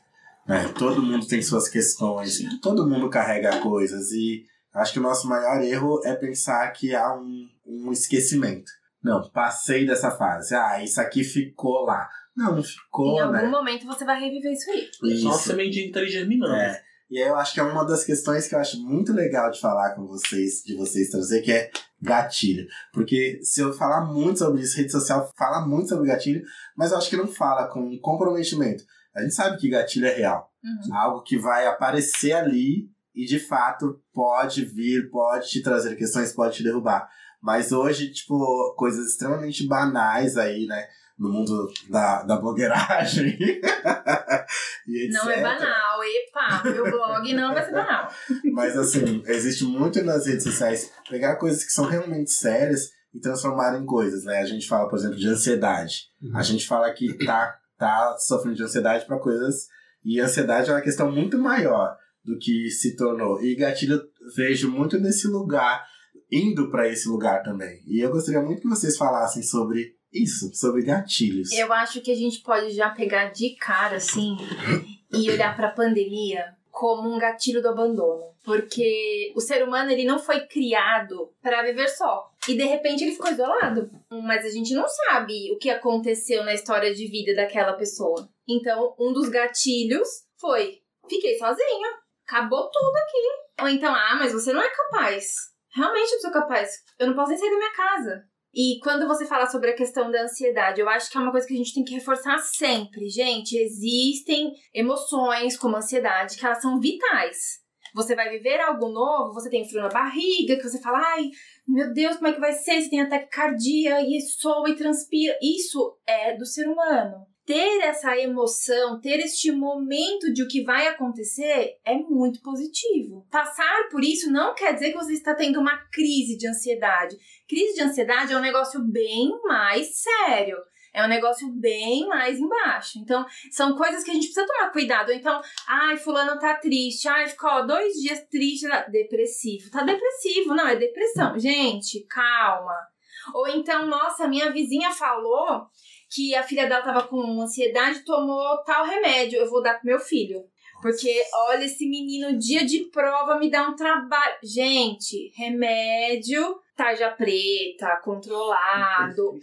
Né? Todo mundo tem suas questões. Todo mundo carrega coisas. E acho que o nosso maior erro é pensar que há um, um esquecimento. Não, passei dessa fase. Ah, isso aqui ficou lá. Não, não ficou, Em algum né? momento você vai reviver isso aí. É só uma Isso. sementinha que tá ali germinando. É. E aí eu acho que é uma das questões que eu acho muito legal de falar com vocês, de vocês trazer, que é gatilho. Porque se eu falar muito sobre isso, rede social fala muito sobre gatilho, mas eu acho que não fala com comprometimento. A gente sabe que gatilho é real. Uhum. Algo que vai aparecer ali e de fato pode vir, pode te trazer questões, pode te derrubar. Mas hoje, tipo, coisas extremamente banais aí, né? No mundo da, da blogueiragem. e. Não é banal, epa, meu blog não vai ser banal. Mas assim, existe muito nas redes sociais pegar coisas que são realmente sérias e transformar em coisas, né? A gente fala, por exemplo, de ansiedade. A gente fala que tá, tá sofrendo de ansiedade para coisas. E ansiedade é uma questão muito maior do que se tornou. E gatilho vejo muito nesse lugar, indo para esse lugar também. E eu gostaria muito que vocês falassem sobre isso, sobre gatilhos. Eu acho que a gente pode já pegar de cara, assim, e olhar pra pandemia como um gatilho do abandono. Porque o ser humano, ele não foi criado para viver só. E de repente ele ficou isolado. Mas a gente não sabe o que aconteceu na história de vida daquela pessoa. Então, um dos gatilhos foi: fiquei sozinha. Acabou tudo aqui. Ou então, ah, mas você não é capaz. Realmente eu sou capaz. Eu não posso nem sair da minha casa. E quando você fala sobre a questão da ansiedade, eu acho que é uma coisa que a gente tem que reforçar sempre. Gente, existem emoções como ansiedade que elas são vitais. Você vai viver algo novo, você tem frio na barriga, que você fala, ai, meu Deus, como é que vai ser? Você tem ataque cardíaco e soa e transpira. Isso é do ser humano. Ter essa emoção, ter este momento de o que vai acontecer é muito positivo. Passar por isso não quer dizer que você está tendo uma crise de ansiedade. Crise de ansiedade é um negócio bem mais sério. É um negócio bem mais embaixo. Então, são coisas que a gente precisa tomar cuidado. Então, ai, fulano tá triste. Ai, ficou dois dias triste. Depressivo. Tá depressivo. Não, é depressão. Gente, calma. Ou então, nossa, minha vizinha falou que a filha dela tava com ansiedade, tomou tal remédio. Eu vou dar pro meu filho. Porque, olha, esse menino, dia de prova, me dá um trabalho. Gente, remédio, tarja preta, controlado.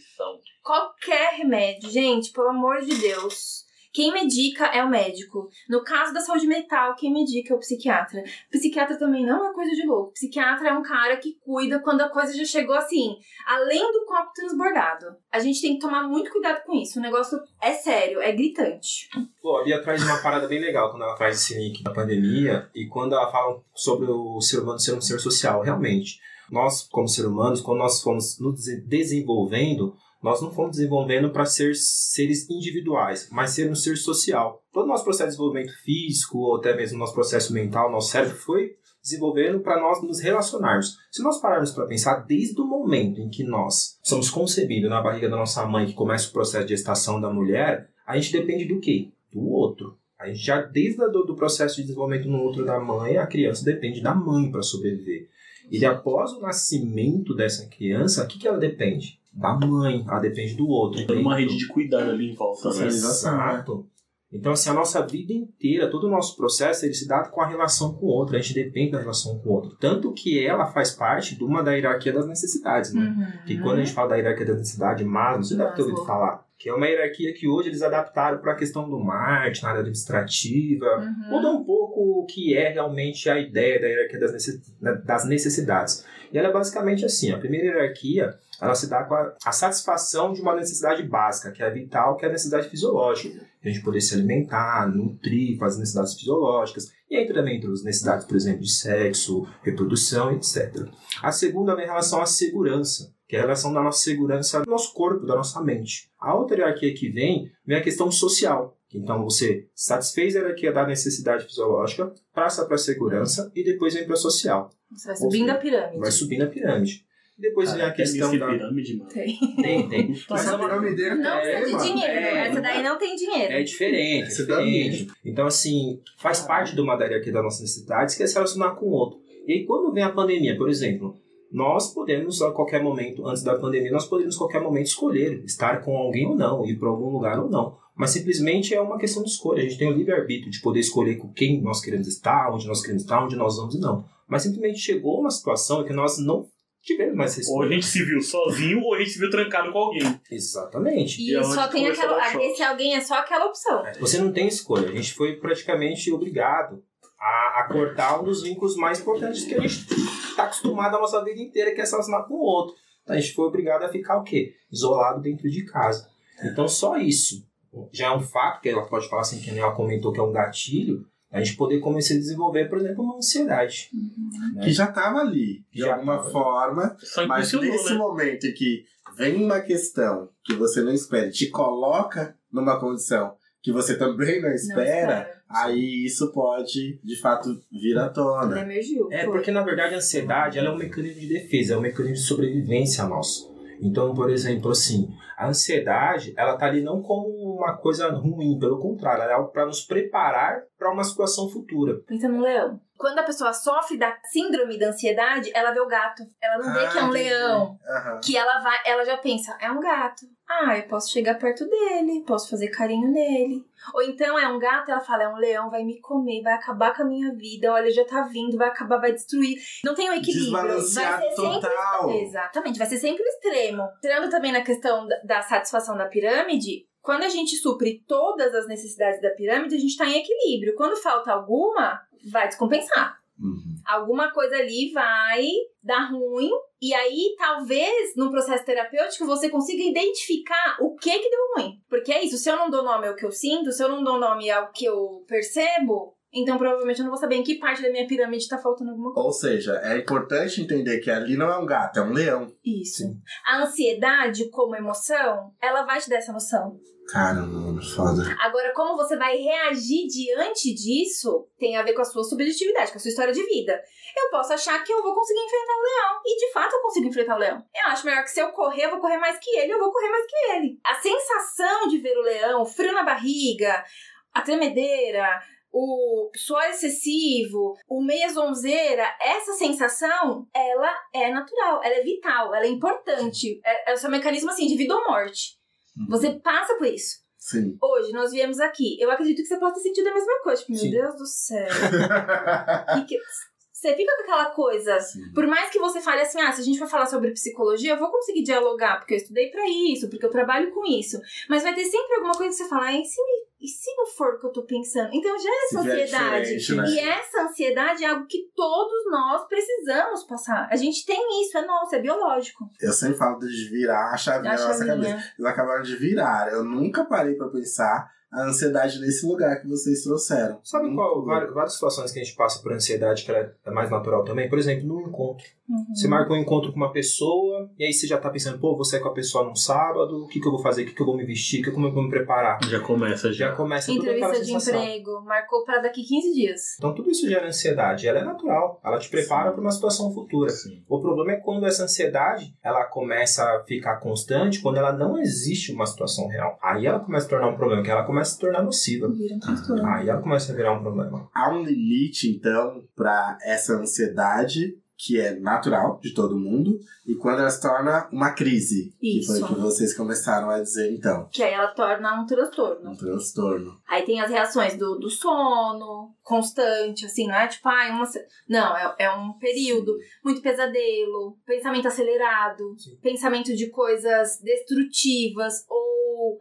Qualquer remédio, gente, pelo amor de Deus. Quem medica é o médico. No caso da saúde mental, quem medica é o psiquiatra. Psiquiatra também não é coisa de louco. Psiquiatra é um cara que cuida quando a coisa já chegou assim, além do copo transbordado. A gente tem que tomar muito cuidado com isso. O negócio é sério, é gritante. Pô, a Bia traz uma parada bem legal quando ela traz esse link da pandemia e quando ela fala sobre o ser humano ser um ser social. Realmente, nós, como seres humanos, quando nós fomos nos desenvolvendo, nós não fomos desenvolvendo para ser seres individuais, mas ser um ser social. Todo o nosso processo de desenvolvimento físico, ou até mesmo nosso processo mental, nosso cérebro foi desenvolvendo para nós nos relacionarmos. Se nós pararmos para pensar, desde o momento em que nós somos concebidos na barriga da nossa mãe, que começa o processo de gestação da mulher, a gente depende do quê? Do outro. A gente já, desde o processo de desenvolvimento no outro da mãe, a criança depende da mãe para sobreviver. E após o nascimento dessa criança, o que, que ela depende? Da mãe, ela depende do outro. Tem uma rede de cuidado ali em volta, né? Exato. Então, assim, a nossa vida inteira, todo o nosso processo, ele se dá com a relação com o outro. A gente depende da relação com o outro. Tanto que ela faz parte de uma da hierarquia das necessidades, né? Uhum. Que quando a gente fala da hierarquia da necessidade, Maslow, você deve ter ouvido falar. Que é uma hierarquia que hoje eles adaptaram para a questão do marketing, na área administrativa. Uhum. Muda um pouco o que é realmente a ideia da hierarquia das das necessidades. E ela é basicamente assim: a primeira hierarquia ela se dá com a, a satisfação de uma necessidade básica, que é vital, que é a necessidade fisiológica. A gente poder se alimentar, nutrir, fazer necessidades fisiológicas. E aí também entre as necessidades, por exemplo, de sexo, reprodução, etc. A segunda é em relação à segurança, que é a relação da nossa segurança do nosso corpo, da nossa mente. A outra hierarquia que vem, vem a questão social. Então você satisfez a hierarquia da necessidade fisiológica, passa para a segurança e depois vem para a social. Você vai subindo a pirâmide. Vai subindo a pirâmide. E depois vem a Tem questão esse da. pirâmide, mano. Tem. Tem, tem. Mas Essa é Não É, precisa de mano, dinheiro. é, Essa daí não tem dinheiro. É diferente, é da diferente. Então, assim, faz parte de uma hierarquia das nossas necessidades que é se relacionar com o outro. E aí, quando vem a pandemia, por exemplo, nós podemos, a qualquer momento, antes da pandemia, nós podemos, a qualquer momento, escolher estar com alguém ou não, ir para algum lugar ou não. Mas simplesmente é uma questão de escolha. A gente tem o livre-arbítrio de poder escolher com quem nós queremos estar, onde nós queremos estar, onde nós vamos e não. Mas simplesmente chegou uma situação em que nós não tivemos mais essa Ou a gente se viu sozinho, ou a gente se viu trancado com alguém. Exatamente. E E só tem aquela. Esse alguém é só aquela opção. Você não tem escolha. A gente foi praticamente obrigado a, a cortar um dos vínculos mais importantes que a gente está acostumado a nossa vida inteira, que é se relacionar com o outro. Então a gente foi obrigado a ficar o quê? Isolado dentro de casa. Então só isso já é um fato, que ela pode falar assim, que ela comentou que é um gatilho, a gente poder começar a desenvolver, por exemplo, uma ansiedade. Né? Que já estava ali, de Já alguma tava. forma, Só mas nesse né? momento em que vem uma questão que você não espera, te coloca numa condição que você também não espera, espera. aí isso pode, de fato, vir à tona. emergiu. É, foi. porque na verdade a ansiedade ela é um mecanismo de defesa, é um mecanismo de sobrevivência nosso. Então, por exemplo, assim, a ansiedade, ela tá ali não como uma coisa ruim, pelo contrário, ela é algo para nos preparar para uma situação futura. Pensa no leão. Quando a pessoa sofre da síndrome da ansiedade, ela vê o gato. Ela não vê que é um Ah, leão. Aham. Que ela vai, ela já pensa, é um gato. Ah, eu posso chegar perto dele, posso fazer carinho nele. Ou então é um gato, ela fala, é um leão, vai me comer, vai acabar com a minha vida. Olha, já tá vindo, vai acabar, vai destruir. Não tem um equilíbrio. Vai Desbalanceado ser sempre total. Exatamente, vai ser sempre o extremo. Entrando também na questão da, da satisfação da pirâmide, quando a gente supre todas as necessidades da pirâmide, a gente está em equilíbrio. Quando falta alguma, vai descompensar. Uhum. Alguma coisa ali vai dar ruim. E aí, talvez, no processo terapêutico, você consiga identificar o que que deu ruim. Porque é isso, se eu não dou nome ao que eu sinto, se eu não dou nome ao que eu percebo, então provavelmente eu não vou saber em que parte da minha pirâmide tá faltando alguma coisa. Ou seja, é importante entender que ali não é um gato, é um leão. Isso. Sim. A ansiedade, como emoção, ela vai te dar essa noção. Caramba, mano, foda. Agora, como você vai reagir diante disso, tem a ver com a sua subjetividade, com a sua história de vida. Eu posso achar que eu vou conseguir enfrentar o leão. E de fato eu consigo enfrentar o leão. Eu acho melhor que se eu correr, eu vou correr mais que ele, eu vou correr mais que ele. A sensação de ver o leão, o frio na barriga, a tremedeira, o suor excessivo, o meia zonzeira, essa sensação, ela é natural, ela é vital, ela é importante. É, é o seu mecanismo assim de vida ou morte. Você passa por isso. Sim. Hoje nós viemos aqui. Eu acredito que você possa ter sentido a mesma coisa. Tipo, meu Sim. Deus do céu. Que que- Você fica com aquela coisa. Sim. Por mais que você fale assim, ah, se a gente for falar sobre psicologia, eu vou conseguir dialogar, porque eu estudei pra isso, porque eu trabalho com isso. Mas vai ter sempre alguma coisa que você fala, ah, e se, e se não for o que eu tô pensando? Então gera essa Se vier ansiedade. diferente, né? E essa ansiedade é algo que todos nós precisamos passar. A gente tem isso, é nosso, é biológico. Eu sempre falo de virar a chavinha A na nossa cabeça. Eles acabaram de virar. Eu nunca parei pra pensar a ansiedade nesse lugar que vocês trouxeram. Sabe Nunca. qual? Várias, várias situações que a gente passa por ansiedade que ela é mais natural também. Por exemplo, no encontro. Uhum. Você marca um encontro com uma pessoa e aí você já tá pensando, pô, vou sair com a pessoa num sábado, o que, que eu vou fazer, o que, que eu vou me vestir, como eu vou me preparar. Já começa, já. Já começa Entrevista de sensação. emprego, marcou pra daqui 15 dias. Então tudo isso gera ansiedade. Ela é natural. Ela te prepara para uma situação futura. Sim. O problema é quando essa ansiedade ela começa a ficar constante quando ela não existe uma situação real. Aí ela começa a tornar um problema, que ela começa a se tornar nociva. Vira um transtorno. Aí ela começa a virar um problema. Há um limite, então, pra essa ansiedade que é natural de todo mundo e quando ela se torna uma crise. Que foi o Isso. que vocês começaram a dizer, então. Que aí ela torna um transtorno. Um transtorno. Aí tem as reações do, do sono, constante, assim, não é tipo, ai, uma. Não, é, é um período. Muito pesadelo, pensamento acelerado, Sim. pensamento de coisas destrutivas ou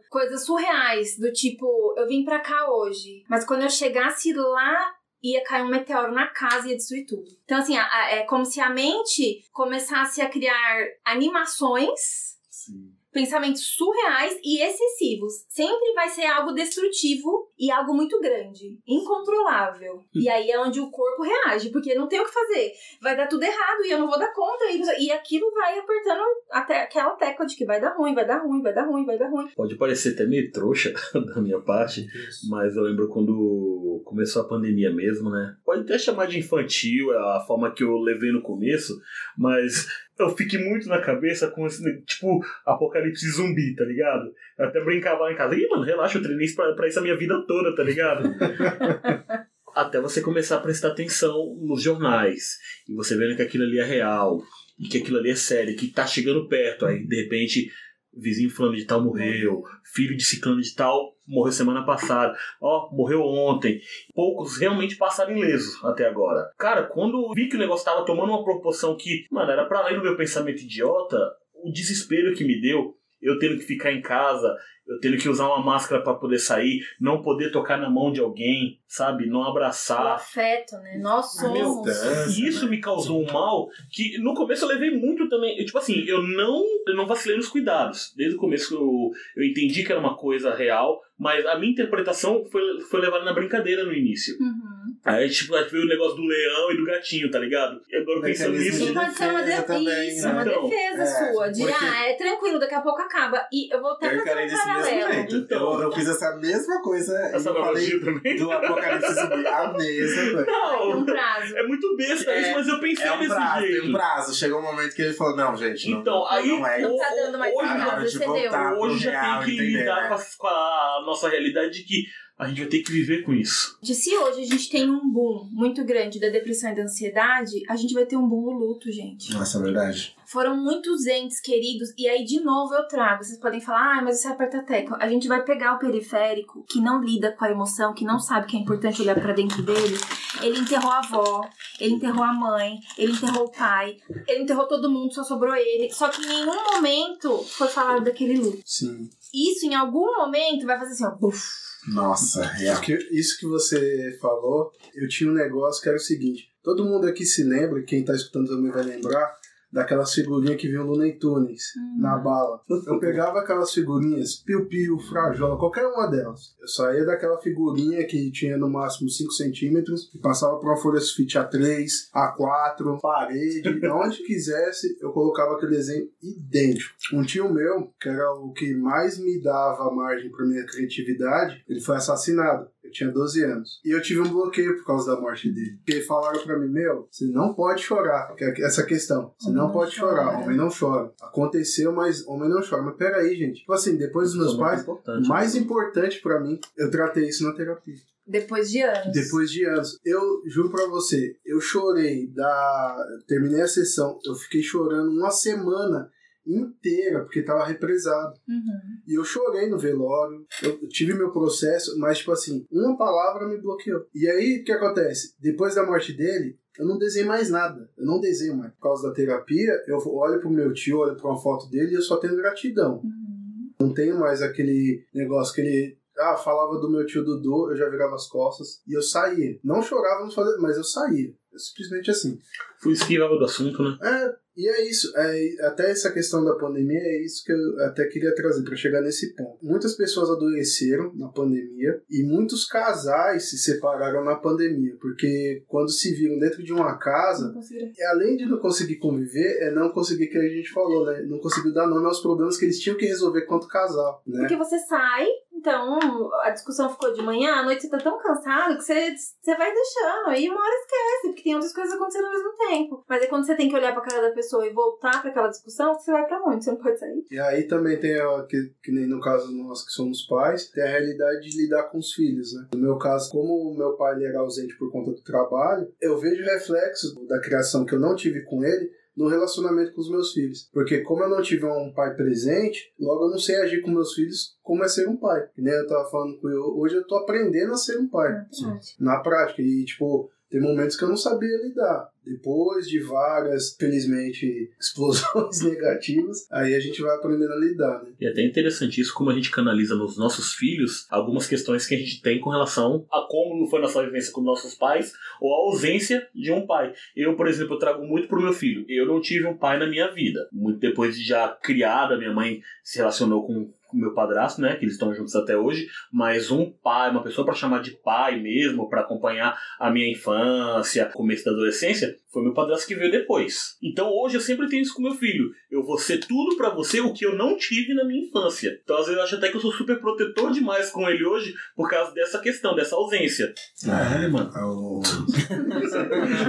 coisas surreais, do tipo, eu vim pra cá hoje, mas quando eu chegasse lá. Ia cair um meteoro na casa e ia destruir tudo. Então, assim, é como se a mente começasse a criar animações Sim. Pensamentos surreais e excessivos. Sempre vai ser algo destrutivo e algo muito grande, incontrolável. E aí é onde o corpo reage, porque não tem o que fazer. Vai dar tudo errado e eu não vou dar conta. E, e aquilo vai apertando até aquela tecla de que vai dar ruim, vai dar ruim, vai dar ruim, vai dar ruim. Pode parecer até meio trouxa da minha parte, mas eu lembro quando começou a pandemia mesmo, né? Pode até chamar de infantil, é a forma que eu levei no começo, mas eu fiquei muito na cabeça com esse, tipo, apocalipse zumbi, tá ligado? Eu até brincava lá em casa, ih, mano, relaxa, eu treinei pra, pra isso a minha vida toda, tá ligado? até você começar a prestar atenção nos jornais, e você vendo que aquilo ali é real, e que aquilo ali é sério, que tá chegando perto, aí de repente vizinho fulano de tal morreu, filho de ciclano de tal morreu semana passada, ó, morreu ontem. Poucos realmente passaram ilesos até agora. Cara, quando vi que o negócio tava tomando uma proporção que, mano, era pra além do meu pensamento idiota, o desespero que me deu, eu tendo que ficar em casa, eu tendo que usar uma máscara para poder sair, não poder tocar na mão de alguém, sabe? Não O abraçar. afeto, né? Nós somos. E isso né? me causou um mal que no começo eu levei muito também. Eu, tipo assim, eu não, eu não vacilei nos cuidados. Desde o começo eu, eu entendi que era uma coisa real, mas a minha interpretação foi, foi levada na brincadeira no início. Uhum. Aí, tipo, aí veio o negócio do leão e do gatinho, tá ligado? E agora pensando nisso. de Pode ser uma defesa também, Isso, né? uma Então, defesa é, sua. De, porque- ah, é tranquilo, daqui a pouco acaba. E eu vou até Eu fazer um mesmo paralelo. jeito. Então. Eu, eu fiz essa mesma coisa Essa analogia falei também. do Apocalipse Zumbi. A mesma coisa. Vai ter um Não, prazo. é muito besta É, isso, mas eu pensei É um desse prazo, tem jeito. um prazo. Chegou um momento que ele falou, não, gente, não, Então, aí não é Não tá dando mais hoje, prazo, voltar hoje já tem que lidar com, a, com a nossa realidade de que a gente vai ter que viver com isso. De se hoje a gente tem um boom muito grande da depressão e da ansiedade, a gente vai ter um boom do luto, gente. Nossa, é verdade. Foram muitos entes queridos, e aí de novo eu trago. Vocês podem falar, ah, mas isso é aperta a tecla. A gente vai pegar o periférico, que não lida com a emoção, que não sabe que é importante olhar pra dentro dele. Ele enterrou a avó, ele enterrou a mãe, ele enterrou o pai, ele enterrou todo mundo, só sobrou ele. Só que em nenhum momento foi falado daquele luto. Sim. Isso em algum momento vai fazer assim, ó, buf. Nossa, real. Porque isso que você falou, eu tinha um negócio que era o seguinte: todo mundo aqui se lembra, quem tá escutando também vai lembrar, daquelas figurinhas que vinham no Looney Tunes na bala. Eu pegava aquelas figurinhas, piu-piu, frajola, qualquer uma delas. Eu saía daquela figurinha que tinha no máximo 5 centímetros e passava pra uma folha sulfite A3, A4, parede, onde quisesse, eu colocava aquele desenho idêntico. Um tio meu, que era o que mais me dava margem pra minha criatividade, ele foi assassinado. Eu tinha 12 anos. E eu tive um bloqueio por causa da morte dele. Porque falaram pra mim, meu, você não pode chorar. Que é essa questão. Você Homem não não pode chora. chorar. Homem não chora. Aconteceu, mas homem não chora. Mas peraí, gente. Tipo assim, depois dos meus é muito pais, importante. o mais importante pra mim, eu tratei isso na terapia. Depois de anos. Depois de anos. Eu juro pra você, eu chorei da. Terminei a sessão, eu fiquei chorando uma semana inteira, porque tava represado. Uhum. E eu chorei no velório, eu tive meu processo, mas, tipo assim, uma palavra me bloqueou. E aí, o que acontece? Depois da morte dele, eu não desenho mais nada. Eu não desenho mais. Por causa da terapia, eu olho pro meu tio, olho pra uma foto dele e eu só tenho gratidão. Uhum. Não tenho mais aquele negócio que ele. Ah, falava do meu tio Dudu, eu já virava as costas e eu saía. Não chorava, não fazia, mas eu saía. É simplesmente assim. Fui esquivava do assunto, né? É, e é isso. É, até essa questão da pandemia é isso que eu até queria trazer para chegar nesse ponto. Muitas pessoas adoeceram na pandemia e muitos casais se separaram na pandemia, porque quando se viram dentro de uma casa, e além de não conseguir conviver, é não conseguir que a gente falou, né? Não conseguiu dar nome aos problemas que eles tinham que resolver quanto casal, né? Porque você sai, então a discussão ficou de manhã, à noite você tá tão cansado que você, você vai deixando. Aí uma hora esquece, porque tem outras coisas acontecendo ao mesmo tempo. Mas aí quando você tem que olhar pra cara da pessoa e voltar pra aquela discussão, você vai pra onde? Você não pode sair. E aí também tem, ó, que, que nem no caso nós que somos pais, tem a realidade de lidar com os filhos, né? No meu caso, como o meu pai era ausente por conta do trabalho, eu vejo reflexos da criação que eu não tive com ele no relacionamento com os meus filhos. Porque como eu não tive um pai presente, logo eu não sei agir com meus filhos como é ser um pai. Que nem eu tava falando com eu, hoje eu tô aprendendo a ser um pai. Na prática. E, tipo, tem momentos que eu não sabia lidar. Depois de várias, felizmente, explosões negativas, aí a gente vai aprendendo a lidar, né? E é até interessante isso, como a gente canaliza nos nossos filhos algumas questões que a gente tem com relação a como foi nossa vivência com nossos pais ou a ausência de um pai. Eu, por exemplo, eu trago muito pro meu filho. Eu não tive um pai na minha vida. Muito depois de já criada, minha mãe se relacionou com meu padrasto, né, que eles estão juntos até hoje, mas um pai, uma pessoa para chamar de pai mesmo, para acompanhar a minha infância, começo da adolescência, foi meu padrasto que veio depois. Então hoje eu sempre tenho isso com meu filho. Eu vou ser tudo para você o que eu não tive na minha infância. Então às vezes eu acho até que eu sou super protetor demais com ele hoje por causa dessa questão, dessa ausência. Caralho, mano. É o-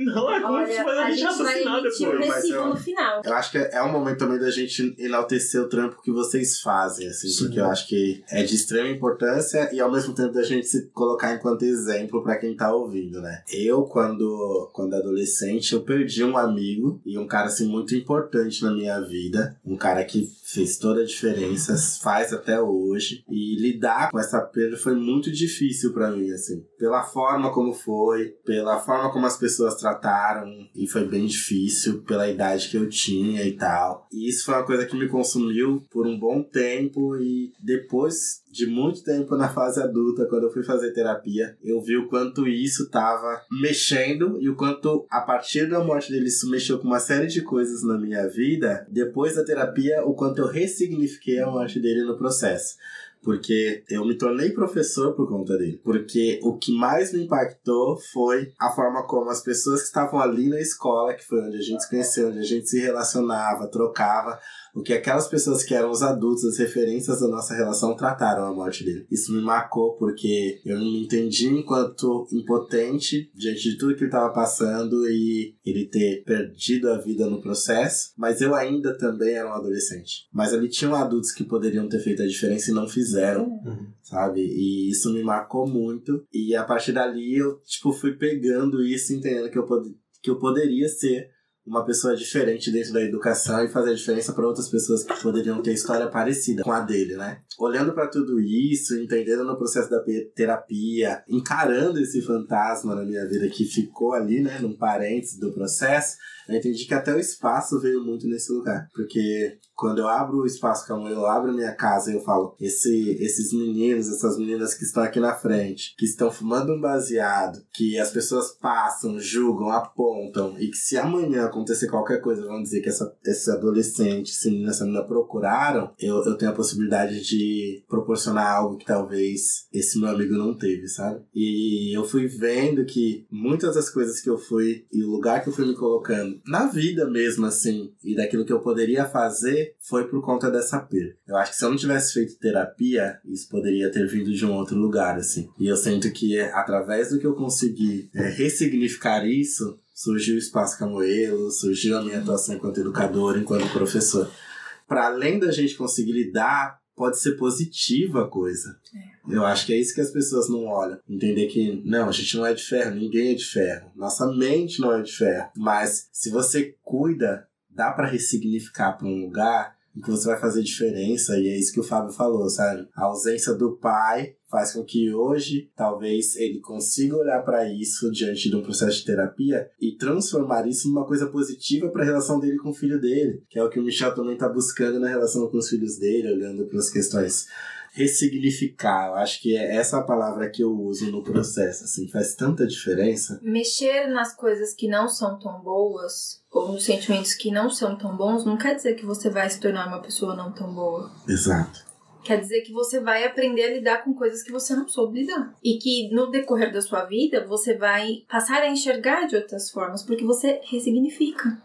Não, é como Olha, se fosse a a gente um depois. mas eu- no final. Eu acho que é um momento também da gente enaltecer o trampo que vocês fazem, assim, Sim. porque eu acho que é de extrema importância e ao mesmo tempo da gente se colocar enquanto exemplo pra quem tá ouvindo, né? Eu, quando, quando quando adolescente, eu perdi um amigo e um cara assim muito importante na minha vida, um cara que fez toda a diferença, faz até hoje e lidar com essa perda foi muito difícil para mim assim, pela forma como foi, pela forma como as pessoas trataram e foi bem difícil pela idade que eu tinha e tal. E isso foi uma coisa que me consumiu por um bom tempo e depois de muito tempo na fase adulta, quando eu fui fazer terapia, eu vi o quanto isso tava mexendo e o quanto a partir da morte dele isso mexeu com uma série de coisas na minha vida. Depois da terapia, o quanto eu ressignifiquei a morte dele no processo porque eu me tornei professor por conta dele. Porque o que mais me impactou foi a forma como as pessoas que estavam ali na escola, que foi onde a gente se conheceu, onde a gente se relacionava, trocava, o que aquelas pessoas que eram os adultos, as referências da nossa relação, trataram a morte dele. Isso me marcou porque eu me entendi enquanto impotente diante de tudo que ele estava passando e ele ter perdido a vida no processo, mas eu ainda também era um adolescente. Mas ali tinham adultos que poderiam ter feito a diferença e não fizeram, uhum. sabe? E isso me marcou muito. E a partir dali eu, tipo, fui pegando isso, entendendo que eu, pod que eu poderia ser uma pessoa diferente dentro da educação e fazer a diferença para outras pessoas que poderiam ter história parecida com a dele, né? Olhando para tudo isso, entendendo no processo da terapia, encarando esse fantasma na minha vida que ficou ali, né, num parênteses do processo, eu entendi que até o espaço veio muito nesse lugar. Porque quando eu abro o espaço como eu abro minha casa e eu falo, esse, esses meninos, essas meninas que estão aqui na frente, que estão fumando um baseado, que as pessoas passam, julgam, apontam, e que se amanhã acontecer qualquer coisa, vão dizer que essa, esse adolescente, esse menino, essa menina procuraram, eu, eu tenho a possibilidade de proporcionar algo que talvez esse meu amigo não teve, sabe? E eu fui vendo que muitas das coisas que eu fui e o lugar que eu fui me colocando na vida mesmo, assim, e daquilo que eu poderia fazer, foi por conta dessa perda. Eu acho que se eu não tivesse feito terapia, isso poderia ter vindo de um outro lugar, assim. E eu sinto que através do que eu consegui é, ressignificar isso, surgiu o Espaço Camoelo, surgiu a minha atuação enquanto educador, enquanto professor. Para além da gente conseguir lidar pode ser positiva a coisa. É. Eu acho que é isso que as pessoas não olham. Entender que, não, a gente não é de ferro, ninguém é de ferro. Nossa mente não é de ferro. Mas se você cuida, dá para ressignificar para um lugar em que você vai fazer diferença. E é isso que o Fábio falou, sabe? A ausência do pai faz com que hoje talvez ele consiga olhar para isso diante de um processo de terapia e transformar isso numa coisa positiva para a relação dele com o filho dele, que é o que o Michel também está buscando na relação com os filhos dele, olhando para as questões ressignificar. Eu acho que é essa palavra que eu uso no processo, assim, faz tanta diferença. Mexer nas coisas que não são tão boas ou nos sentimentos que não são tão bons não quer dizer que você vai se tornar uma pessoa não tão boa. Exato. Quer dizer que você vai aprender a lidar com coisas que você não soube lidar. E que no decorrer da sua vida você vai passar a enxergar de outras formas, porque você ressignifica.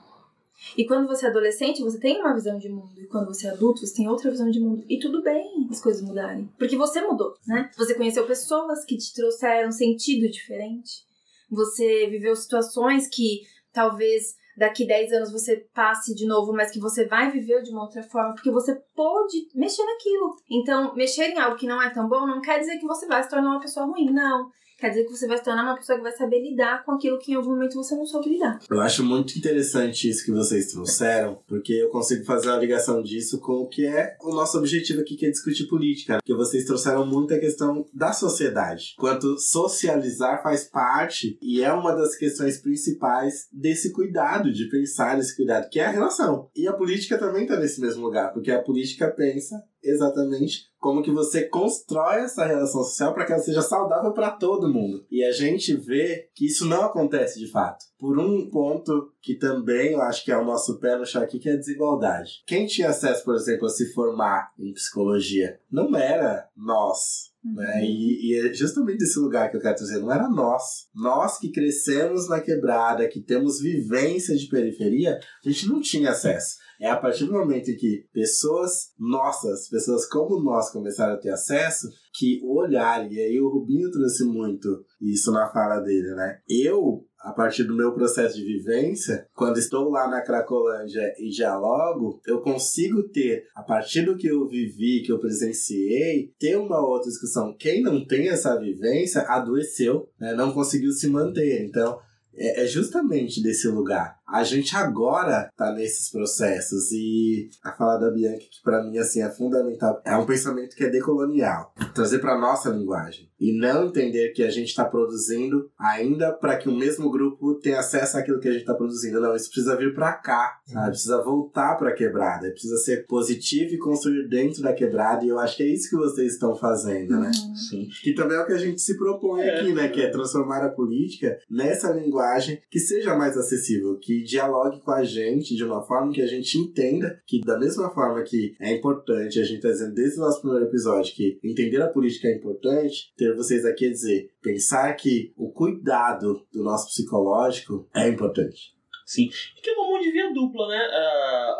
E quando você é adolescente, você tem uma visão de mundo. E quando você é adulto, você tem outra visão de mundo. E tudo bem as coisas mudarem. Porque você mudou, né? Você conheceu pessoas que te trouxeram sentido diferente. Você viveu situações que talvez daqui 10 anos você passe de novo, mas que você vai viver de uma outra forma, porque você pode mexer naquilo. Então, mexer em algo que não é tão bom não quer dizer que você vai se tornar uma pessoa ruim, não. Quer dizer que você vai se tornar uma pessoa que vai saber lidar com aquilo que em algum momento você não soube lidar. Eu acho muito interessante isso que vocês trouxeram, porque eu consigo fazer a ligação disso com o que é o nosso objetivo aqui, que é discutir política. Porque vocês trouxeram muito a questão da sociedade. Quanto socializar faz parte e é uma das questões principais desse cuidado, de pensar nesse cuidado, que é a relação. E a política também está nesse mesmo lugar, porque a política pensa exatamente como que você constrói essa relação social para que ela seja saudável para todo mundo. E a gente vê que isso não acontece de fato. Por um ponto que também eu acho que é o nosso pé no chão aqui, que é a desigualdade. Quem tinha acesso, por exemplo, a se formar em psicologia não era nós, né? Uhum. E, e, é justamente esse lugar que eu quero dizer, não era nós. Nós que crescemos na quebrada, que temos vivência de periferia, a gente não tinha acesso. É a partir do momento em que pessoas nossas, pessoas como nós começaram a ter acesso, que o olhar, e aí o Rubinho trouxe muito isso na fala dele, né? Eu, a partir do meu processo de vivência, quando estou lá na Cracolândia e dialogo, eu consigo ter, a partir do que eu vivi, que eu presenciei, ter uma outra discussão. Quem não tem essa vivência adoeceu, né? não conseguiu se manter. Então, é, é justamente desse lugar. A gente agora tá nesses processos e a fala da Bianca que para mim assim é fundamental é um pensamento que é decolonial, trazer para nossa linguagem e não entender que a gente está produzindo ainda para que o mesmo grupo tenha acesso àquilo que a gente está produzindo. Não, isso precisa vir para cá, sabe? Precisa voltar para a quebrada, precisa ser positivo e construir dentro da quebrada e eu acho que é isso que vocês estão fazendo, né? Sim. Que também é o que a gente se propõe É. aqui, né? Que é transformar a política nessa linguagem que seja mais acessível, que dialogue com a gente de uma forma que a gente entenda que, da mesma forma que é importante, a gente tá dizendo desde o nosso primeiro episódio que entender a política é importante, ter vocês aqui a dizer, pensar que o cuidado do nosso psicológico é importante. Sim. E que é uma mão de via dupla, né?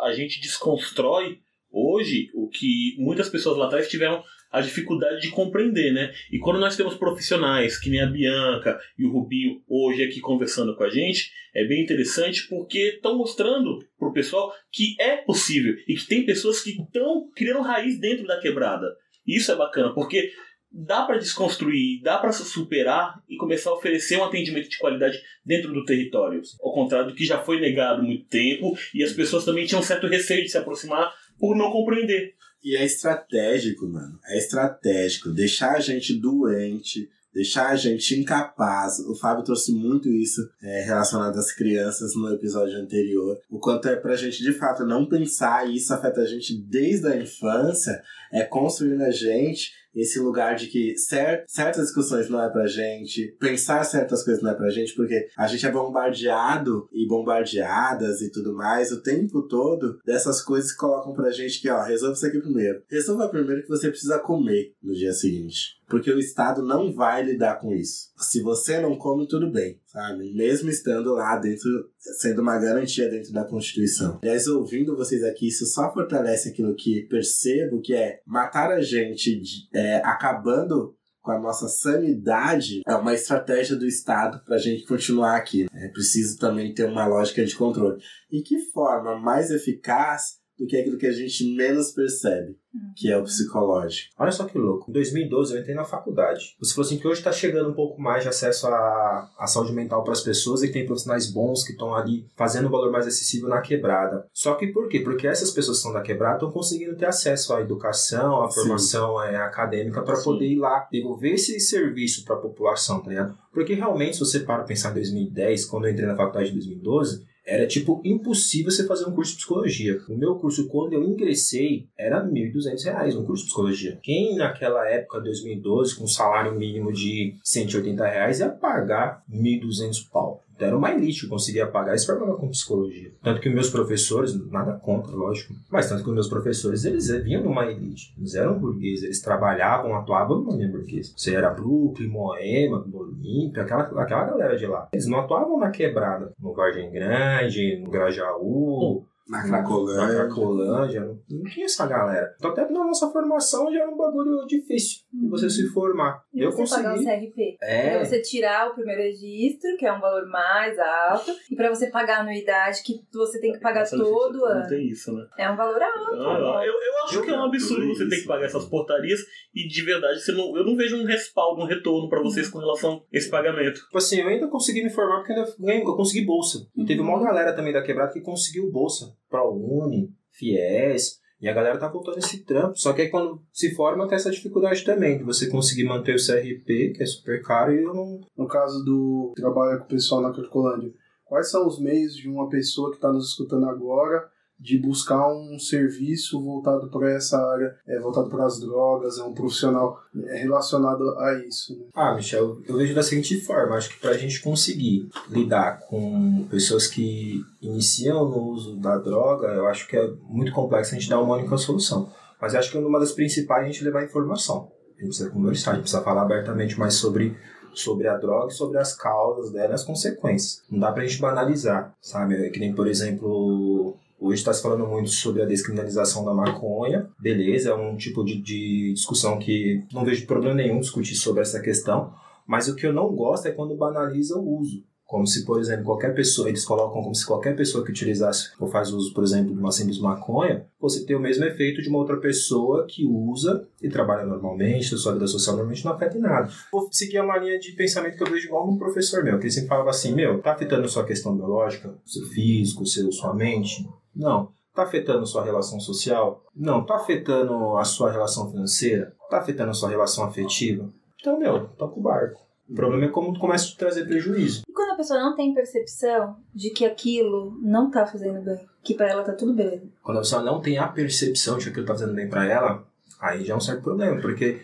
A gente desconstrói hoje o que muitas pessoas lá atrás tiveram a dificuldade de compreender, né? E quando nós temos profissionais, que nem a Bianca e o Rubinho hoje aqui conversando com a gente, é bem interessante porque estão mostrando pro pessoal que é possível e que tem pessoas que estão criando raiz dentro da quebrada. Isso é bacana, porque dá para desconstruir, dá para superar e começar a oferecer um atendimento de qualidade dentro do território. Ao contrário do que já foi negado muito tempo e as pessoas também tinham certo receio de se aproximar por não compreender. E é estratégico, mano. É estratégico. Deixar a gente doente, deixar a gente incapaz. O Fábio trouxe muito isso é, relacionado às crianças no episódio anterior. O quanto é pra gente, de fato, não pensar, e isso afeta a gente desde a infância, é construir na gente esse lugar de que cer certas discussões não é pra gente, pensar certas coisas não é pra gente, porque a gente é bombardeado e bombardeadas e tudo mais o tempo todo dessas coisas que colocam pra gente que, ó, resolva isso aqui primeiro. Resolva primeiro que você precisa comer no dia seguinte. Porque o Estado não vai lidar com isso. Se você não come, tudo bem, sabe? Mesmo estando lá dentro, sendo uma garantia dentro da Constituição. Aliás, ouvindo vocês aqui, isso só fortalece aquilo que percebo, que é matar a gente é, acabando com a nossa sanidade é uma estratégia do Estado para a gente continuar aqui. É preciso também ter uma lógica de controle. E que forma mais eficaz do que aquilo que a gente menos percebe, que é o psicológico. Olha só que louco. Em 2012 eu entrei na faculdade. Você falou assim que hoje está chegando um pouco mais de acesso à, à saúde mental para as pessoas e que tem profissionais bons que estão ali fazendo um valor mais acessível na quebrada. Só que por quê? Porque essas pessoas que estão na quebrada estão conseguindo ter acesso à educação, à formação é, acadêmica para poder ir lá devolver esse serviço para a população, tá ligado? Porque realmente, se você para pensar em 2010, quando eu entrei na faculdade em 2012, era tipo impossível você fazer um curso de psicologia. O meu curso, quando eu ingressei, era 1.200 reais um curso de psicologia. Quem naquela época, 2012, com um salário mínimo de 180 reais, ia pagar 1.200 pau. Então era uma elite conseguia pagar e se formava com psicologia. Tanto que meus professores, nada contra, lógico, mas tanto que meus professores, eles vinham numa elite. Eles eram burgueses, eles trabalhavam, atuavam numa linha burguesa. Você era Brooklyn, Moema, Olímpia, aquela, aquela galera de lá. Eles não atuavam na quebrada, no Vargem Grande, no Grajaú, Na na Cracolândia. Cracolândia, não, não tinha essa galera. Então até na nossa formação já era um bagulho difícil de você se formar. E eu você pagar o consegui. CRP. É, Pra você tirar o primeiro registro, que é um valor mais alto, e pra você pagar a anuidade, que você tem que pagar Essa todo Não ano. tem isso, né? É um valor alto. Ah, eu, eu acho Eu que é um absurdo você ter isso. que pagar essas portarias e de verdade você não, eu não vejo um respaldo, um retorno pra vocês com relação a esse pagamento. Tipo assim, eu ainda consegui me formar porque ainda ganhei- eu consegui bolsa. E teve uma galera também da quebrada que conseguiu bolsa. ProUni, FIES. E a galera tá voltando esse trampo. Só que aí quando se forma tem essa dificuldade também. De você conseguir manter o CRP, que é super caro, e eu não. No caso do trabalho com o pessoal na Cracolândia, quais são os meios de uma pessoa que está nos escutando agora de buscar um serviço voltado para essa área, é, voltado para as drogas, é um profissional é, relacionado a isso? Né? Ah, Michel, eu vejo da seguinte forma. Acho que pra gente conseguir lidar com pessoas que iniciam no uso da droga, eu acho que é muito complexo a gente dar uma única solução. Mas acho que uma das principais é a gente levar informação. A gente precisa conversar, a gente precisa falar abertamente mais sobre, sobre a droga e sobre as causas dela e as consequências. Não dá pra gente banalizar, sabe? É que nem, por exemplo, Hoje está se falando muito sobre a descriminalização da maconha. Beleza, é um tipo de, de discussão que não vejo problema nenhum discutir sobre essa questão. Mas o que eu não gosto é quando banaliza o uso. Como se, por exemplo, qualquer pessoa, eles colocam como se qualquer pessoa que utilizasse ou faz uso, por exemplo, de uma simples maconha, fosse ter o mesmo efeito de uma outra pessoa que usa e trabalha normalmente, sua vida social normalmente não afeta em nada. Vou seguir a linha de pensamento que eu vejo igual um professor meu, que ele sempre falava assim, meu, tá afetando sua questão biológica, seu físico, seu, sua mente? Não. Tá afetando sua relação social? Não. Tá afetando a sua relação financeira? Tá afetando a sua relação afetiva? Então, meu, toca o barco. O problema é como começa a te trazer prejuízo. E quando a pessoa não tem percepção de que aquilo não tá fazendo bem, que pra ela tá tudo beleza. Quando a pessoa não tem a percepção de que aquilo tá fazendo bem pra ela, aí já é um certo problema, porque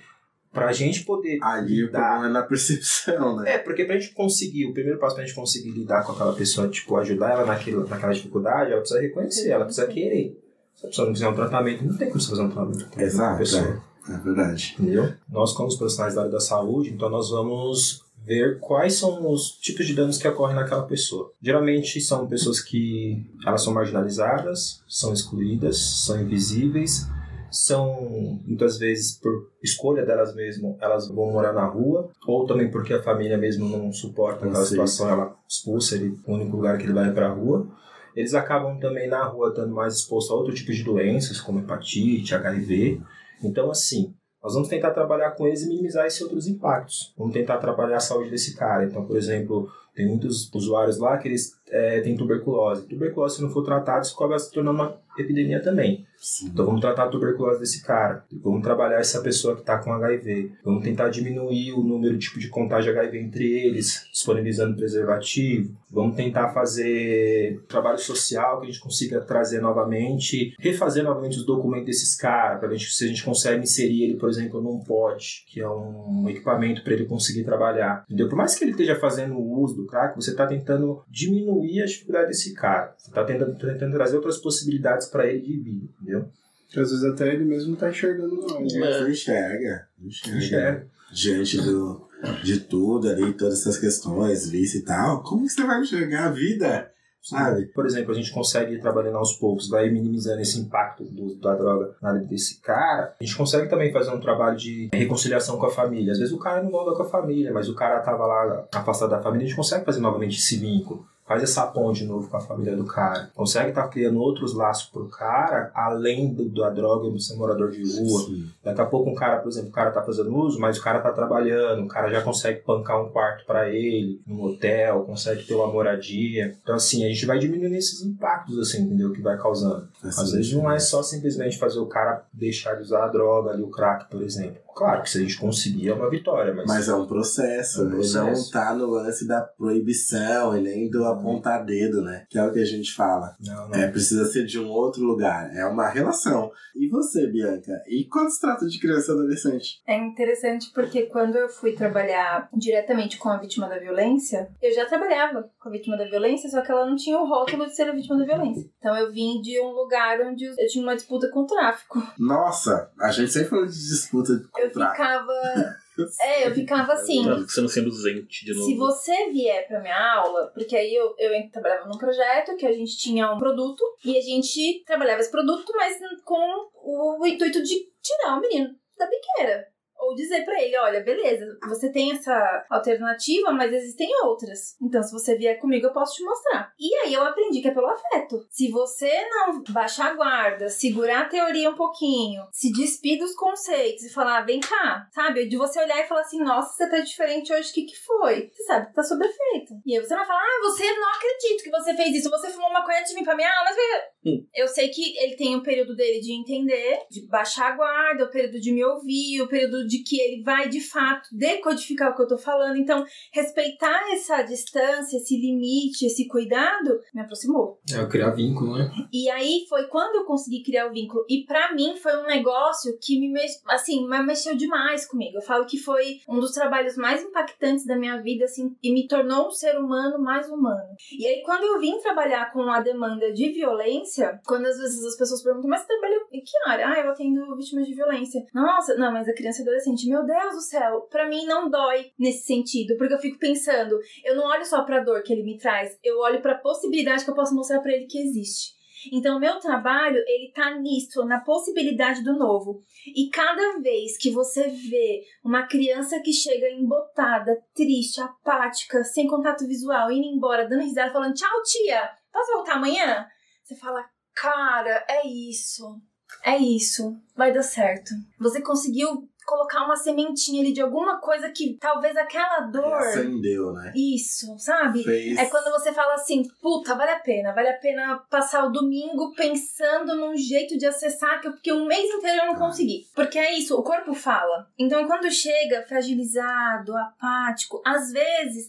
pra gente poder Ali o lidar... problema é na percepção, né? É, porque pra gente conseguir, o primeiro passo pra gente conseguir lidar com aquela pessoa, tipo, ajudar ela naquilo, naquela dificuldade, ela precisa reconhecer, ela precisa querer. Se a pessoa não fizer um tratamento, não tem como você fazer um tratamento com a Exato. É verdade. Entendeu? Nós, como os profissionais da área da saúde, então nós vamos ver quais são os tipos de danos que ocorrem naquela pessoa. Geralmente são pessoas que elas são marginalizadas, são excluídas, são invisíveis, são muitas vezes por escolha delas mesmas, elas vão morar na rua, ou também porque a família mesmo não suporta aquela situação, ela expulsa ele, o único lugar que ele vai é para a rua. Eles acabam também na rua estando mais expostos a outro tipo de doenças, como hepatite, HIV. Então, assim, nós vamos tentar trabalhar com eles e minimizar esses outros impactos. Vamos tentar trabalhar a saúde desse cara. Então, por exemplo, tem muitos usuários lá que eles é, têm tuberculose. Tuberculose, se não for tratado, isso acaba se tornando uma epidemia também. Sim. Então vamos tratar a tuberculose desse cara. Vamos trabalhar essa pessoa que está com HIV. Vamos tentar diminuir o número tipo de contágio HIV entre eles, disponibilizando preservativo. Vamos tentar fazer trabalho social que a gente consiga trazer novamente, refazer novamente os documentos desses caras, para ver se a gente consegue inserir ele, por exemplo, num pote, que é um equipamento para ele conseguir trabalhar. Entendeu? Por mais que ele esteja fazendo uso do crack, você está tentando diminuir a dificuldade desse cara. Você está tentando, tentando trazer outras possibilidades para ele de vida, entendeu? Que às vezes até ele mesmo não tá enxergando nós. né? Mas não enxerga. Não enxerga. Enxerga. Diante do, de tudo ali, todas essas questões, vício e tal, como que você vai enxergar a vida? Sabe? Por exemplo, a gente consegue ir trabalhando aos poucos, vai minimizando esse impacto do, da droga na vida desse cara. A gente consegue também fazer um trabalho de reconciliação com a família. Às vezes o cara não volta com a família, mas o cara tava lá afastado da família, a gente consegue fazer novamente esse vínculo. Faz essa ponte de novo com a família do cara. Consegue estar criando outros laços pro cara, além do, da droga e do ser morador de rua. Sim. Daqui a pouco um cara, por exemplo, o cara tá fazendo uso, mas o cara tá trabalhando, o cara já consegue pancar um quarto para ele, num hotel, consegue ter uma moradia. Então, assim, a gente vai diminuindo esses impactos, assim, entendeu? Que vai causando. Faz Às vezes não é só simplesmente fazer o cara deixar de usar a droga ali, o crack, por exemplo. Claro que se a gente conseguir é uma vitória, mas. Mas é um processo, É um né? processo. não tá no lance da proibição e nem do apontar dedo, né? Que é o que a gente fala. Não, não. É, precisa ser de um outro lugar. É uma relação. E você, Bianca? E quando se trata de criança e adolescente? É interessante porque quando eu fui trabalhar diretamente com a vítima da violência, eu já trabalhava com a vítima da violência, só que ela não tinha o rótulo de ser a vítima da violência. Então eu vim de um lugar onde eu tinha uma disputa com o tráfico. Nossa, a gente sempre falou de disputa de Eu contrato. ficava. É, eu ficava assim. Tá sendo seduzente de novo. Se você vier pra minha aula, porque aí eu, eu trabalhava num projeto que a gente tinha um produto e a gente trabalhava esse produto, mas com o intuito de tirar o menino da biqueira. Ou dizer pra ele, olha, beleza, você tem essa alternativa, mas existem outras. Então, se você vier comigo, eu posso te mostrar. E aí eu aprendi que é pelo afeto. Se você não baixar a guarda, segurar a teoria um pouquinho, se despir dos conceitos e falar, vem cá, sabe? De você olhar e falar assim, nossa, você tá diferente hoje, o que que foi? Você sabe que tá sob efeito. E aí você vai falar, ah, você não acredito que você fez isso, você fumou maconha antes de vir pra minha aula, mas Hum. eu sei que ele tem o período dele de entender, de baixar a guarda, o período de me ouvir, o período de que ele vai de fato decodificar o que eu tô falando. Então, respeitar essa distância, esse limite, esse cuidado, me aproximou. É, criar vínculo, né? E aí foi quando eu consegui criar o vínculo. E pra mim foi um negócio que me mex... assim, me mexeu demais comigo. Eu falo que foi um dos trabalhos mais impactantes da minha vida, assim, e me tornou um ser humano mais humano. E aí, quando eu vim trabalhar com a demanda de violência, quando às vezes as pessoas perguntam, mas você trabalha em que área? Ah, eu atendo vítimas de violência. Nossa, não, mas a criança e adolescente, meu Deus do céu, pra mim não dói nesse sentido, porque eu fico pensando, eu não olho só pra dor que ele me traz, eu olho pra possibilidade que eu posso mostrar pra ele que existe. Então, meu trabalho, ele tá nisso, na possibilidade do novo. E cada vez que você vê uma criança que chega embotada, triste, apática, sem contato visual, indo embora, dando risada, falando tchau, tia, posso voltar amanhã? Você fala, cara, é isso. É isso, vai dar certo. Você conseguiu colocar uma sementinha ali de alguma coisa que talvez aquela dor. Acendeu, né? Isso, sabe? Fez. É quando você fala assim, puta, vale a pena, vale a pena passar o domingo pensando num jeito de acessar, que eu- porque um mês inteiro eu não consegui. Porque é isso, o corpo fala. Então quando chega fragilizado, apático, às vezes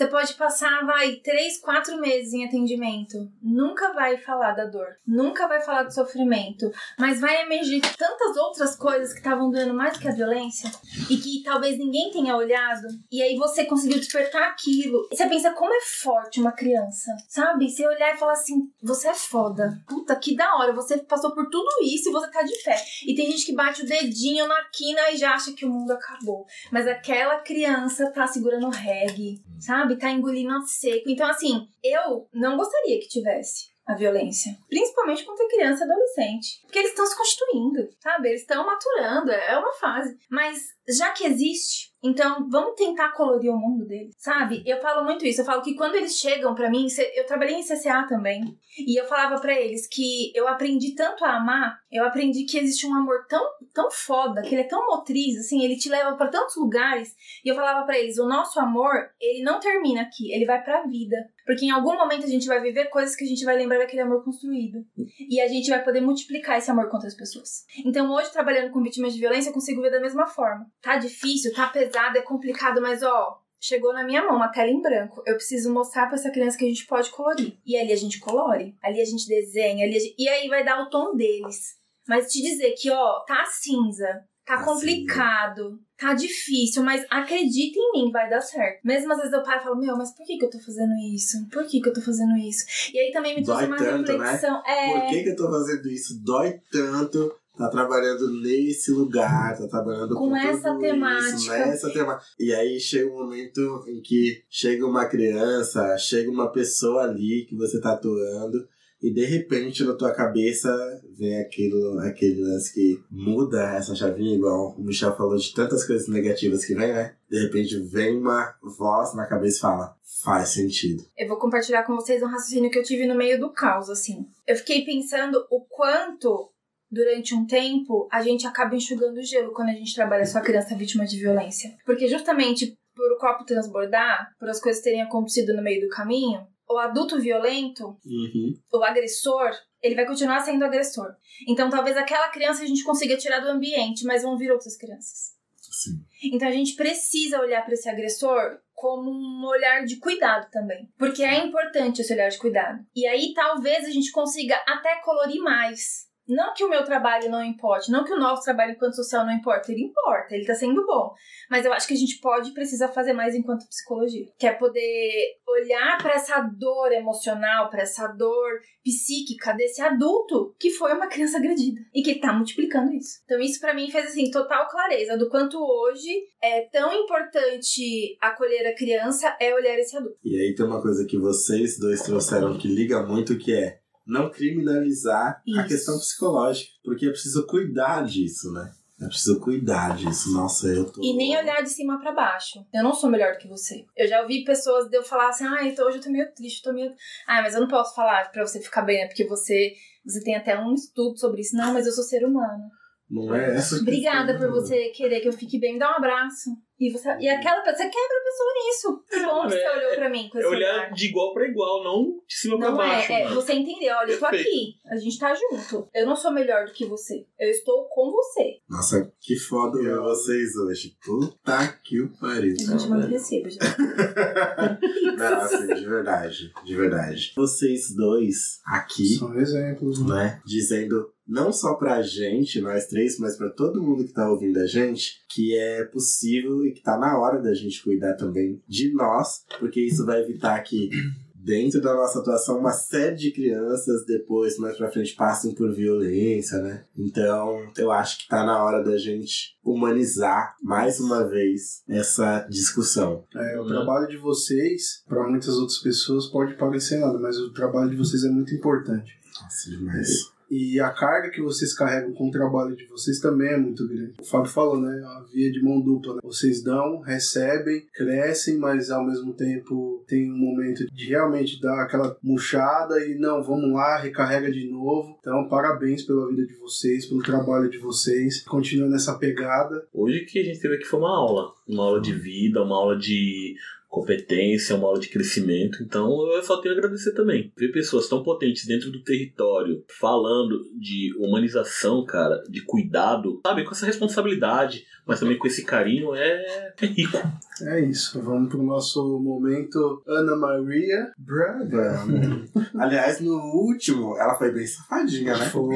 você pode passar, vai, três, quatro meses em atendimento. Nunca vai falar da dor, nunca vai falar do sofrimento, mas vai emergir tantas outras coisas que estavam doendo mais que a violência e que talvez ninguém tenha olhado. E aí você conseguiu despertar aquilo. E você pensa como é forte uma criança, sabe? Você olhar e falar assim: você é foda. Puta, que da hora. Você passou por tudo isso e você tá de pé. E tem gente que bate o dedinho na quina e já acha que o mundo acabou. Mas aquela criança tá segurando o reggae, sabe? Tá engolindo a seco. Então, assim, eu não gostaria que tivesse a violência. Principalmente contra criança e adolescente. Porque eles estão se constituindo, sabe? Eles estão maturando, é uma fase. Mas já que existe, então vamos tentar colorir o mundo deles, sabe? Eu falo muito isso. Eu falo que quando eles chegam pra mim, eu trabalhei em CCA também. E eu falava pra eles que eu aprendi tanto a amar, eu aprendi que existe um amor tão, tão foda, que ele é tão motriz, assim, ele te leva pra tantos lugares. E eu falava pra eles, o nosso amor, ele não termina aqui, ele vai pra vida. Porque em algum momento a gente vai viver coisas que a gente vai lembrar daquele amor construído. E a gente vai poder multiplicar esse amor com outras pessoas. Então hoje, trabalhando com vítimas de violência, eu consigo ver da mesma forma. Tá difícil, tá pesado, é complicado, mas ó, chegou na minha mão uma tela em branco. Eu preciso mostrar pra essa criança que a gente pode colorir. E ali a gente colore, ali a gente desenha, ali a gente... e aí vai dar o tom deles. Mas te dizer que, ó, tá cinza, tá Tá complicado, tá difícil, mas acredita em mim, vai dar certo. Mesmo às vezes eu paro e falo, meu, mas por que, que eu tô fazendo isso? Por que, que eu tô fazendo isso? E aí também me trouxe Dói uma tanto, né? reflexão. É, Por que, que eu tô fazendo isso? Dói tanto. Tá trabalhando nesse lugar, tá trabalhando Com com, essa tudo temática. Isso, nessa temática. E aí chega um momento em que chega uma criança, chega uma pessoa ali que você tá atuando, e de repente na tua cabeça vem aquilo, aquele lance que muda essa chavinha, igual o Michel falou de tantas coisas negativas que vem, né? De repente vem uma voz na cabeça e fala: faz sentido. eu vou compartilhar com vocês um raciocínio que eu tive no meio do caos, assim. Eu fiquei pensando o quanto, durante um tempo, a gente acaba enxugando o gelo quando a gente trabalha só criança vítima de violência. Porque justamente por o copo transbordar, por as coisas terem acontecido no meio do caminho, o adulto violento Uhum. o agressor, ele vai continuar sendo agressor. Então, talvez aquela criança a gente consiga tirar do ambiente, mas vão vir outras crianças. Sim. Então, a gente precisa olhar para esse agressor como um olhar de cuidado também. Porque é importante esse olhar de cuidado. E aí, talvez a gente consiga até colorir mais. Não que o meu trabalho não importe, não que o nosso trabalho enquanto social não importa, ele importa, ele tá sendo bom. Mas eu acho que a gente pode e precisa fazer mais enquanto psicologia. Que é poder olhar para essa dor emocional, para essa dor psíquica desse adulto que foi uma criança agredida e que tá multiplicando isso. Então isso para mim fez assim total clareza do quanto hoje é tão importante acolher a criança é olhar esse adulto. E aí tem uma coisa que vocês dois trouxeram que liga muito, que é não criminalizar a Isso. questão psicológica. Porque é preciso cuidar disso, né? É preciso cuidar disso. Nossa, eu tô. E nem olhar de cima pra baixo. Eu não sou melhor do que você. Eu já ouvi pessoas de eu falar assim: "Ai, então hoje eu tô meio triste, tô meio Ah, mas eu não posso falar pra você ficar bem, né? Porque você você tem até um estudo sobre isso. Não, mas eu sou ser humano. Não é essa Obrigada questão, por não. você querer que eu fique bem. Me dá um abraço. E, você, e aquela pessoa, você quebra a pessoa nisso. Que bom que você É, olhou pra mim com É olhar olhar. de igual pra igual, não de cima pra Não baixo. é, é você entender, olha, eu tô aqui, a gente tá junto. Eu não sou melhor do que você. Eu estou com você. Nossa, que foda ver vocês hoje. Puta que o pariu. A gente manda recibo, já. Não, assim, de verdade. De verdade. Vocês dois aqui. São exemplos, né? né? Dizendo não só pra gente, nós três, mas pra todo mundo que tá ouvindo a gente, que é possível e que tá na hora da gente cuidar também de nós, porque isso vai evitar que dentro da nossa atuação uma série de crianças depois, mais pra frente, passem por violência, né? Então, eu acho que tá na hora da gente humanizar mais uma vez essa discussão. É, o Uhum. trabalho de vocês, para muitas outras pessoas, pode parecer nada, mas o trabalho de vocês é muito importante. Nossa, demais. E a carga que vocês carregam com o trabalho de vocês também é muito grande. O Fábio falou, né? A via de mão dupla. Né? Vocês dão, recebem, crescem, mas ao mesmo tempo tem um momento de realmente dar aquela murchada e não, vamos lá, recarrega de novo. Então, parabéns pela vida de vocês, pelo trabalho de vocês. Continua nessa pegada. Hoje que a gente teve aqui foi uma aula. Uma aula de vida, uma aula de competência, uma aula de crescimento. Então eu só tenho a agradecer também. Ver pessoas tão potentes dentro do território falando de humanização, cara, de cuidado, sabe, com essa responsabilidade, mas também com esse carinho é, é rico. É isso, vamos pro nosso momento Ana Maria Braga. Aliás, no último, ela foi bem safadinha, né? Foi.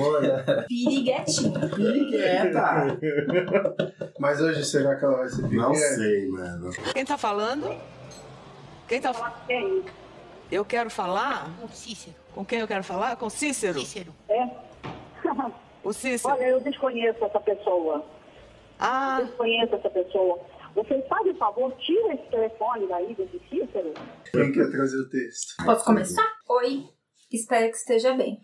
Piriguetinha. Pirigueta! Mas hoje será que ela vai ser Não pirigueta? sei, mano. Quem tá falando? Quem tá falando? Eu quero falar? Com Cícero. Com quem eu quero falar? Com Cícero? Cícero. É? O Cícero. Olha, eu desconheço essa pessoa. Ah, Desconheço essa pessoa. Vocês fazem o favor, tira esse telefone daí desse Cícero. Quem quer trazer o texto? Posso começar? Oi, espero que esteja bem.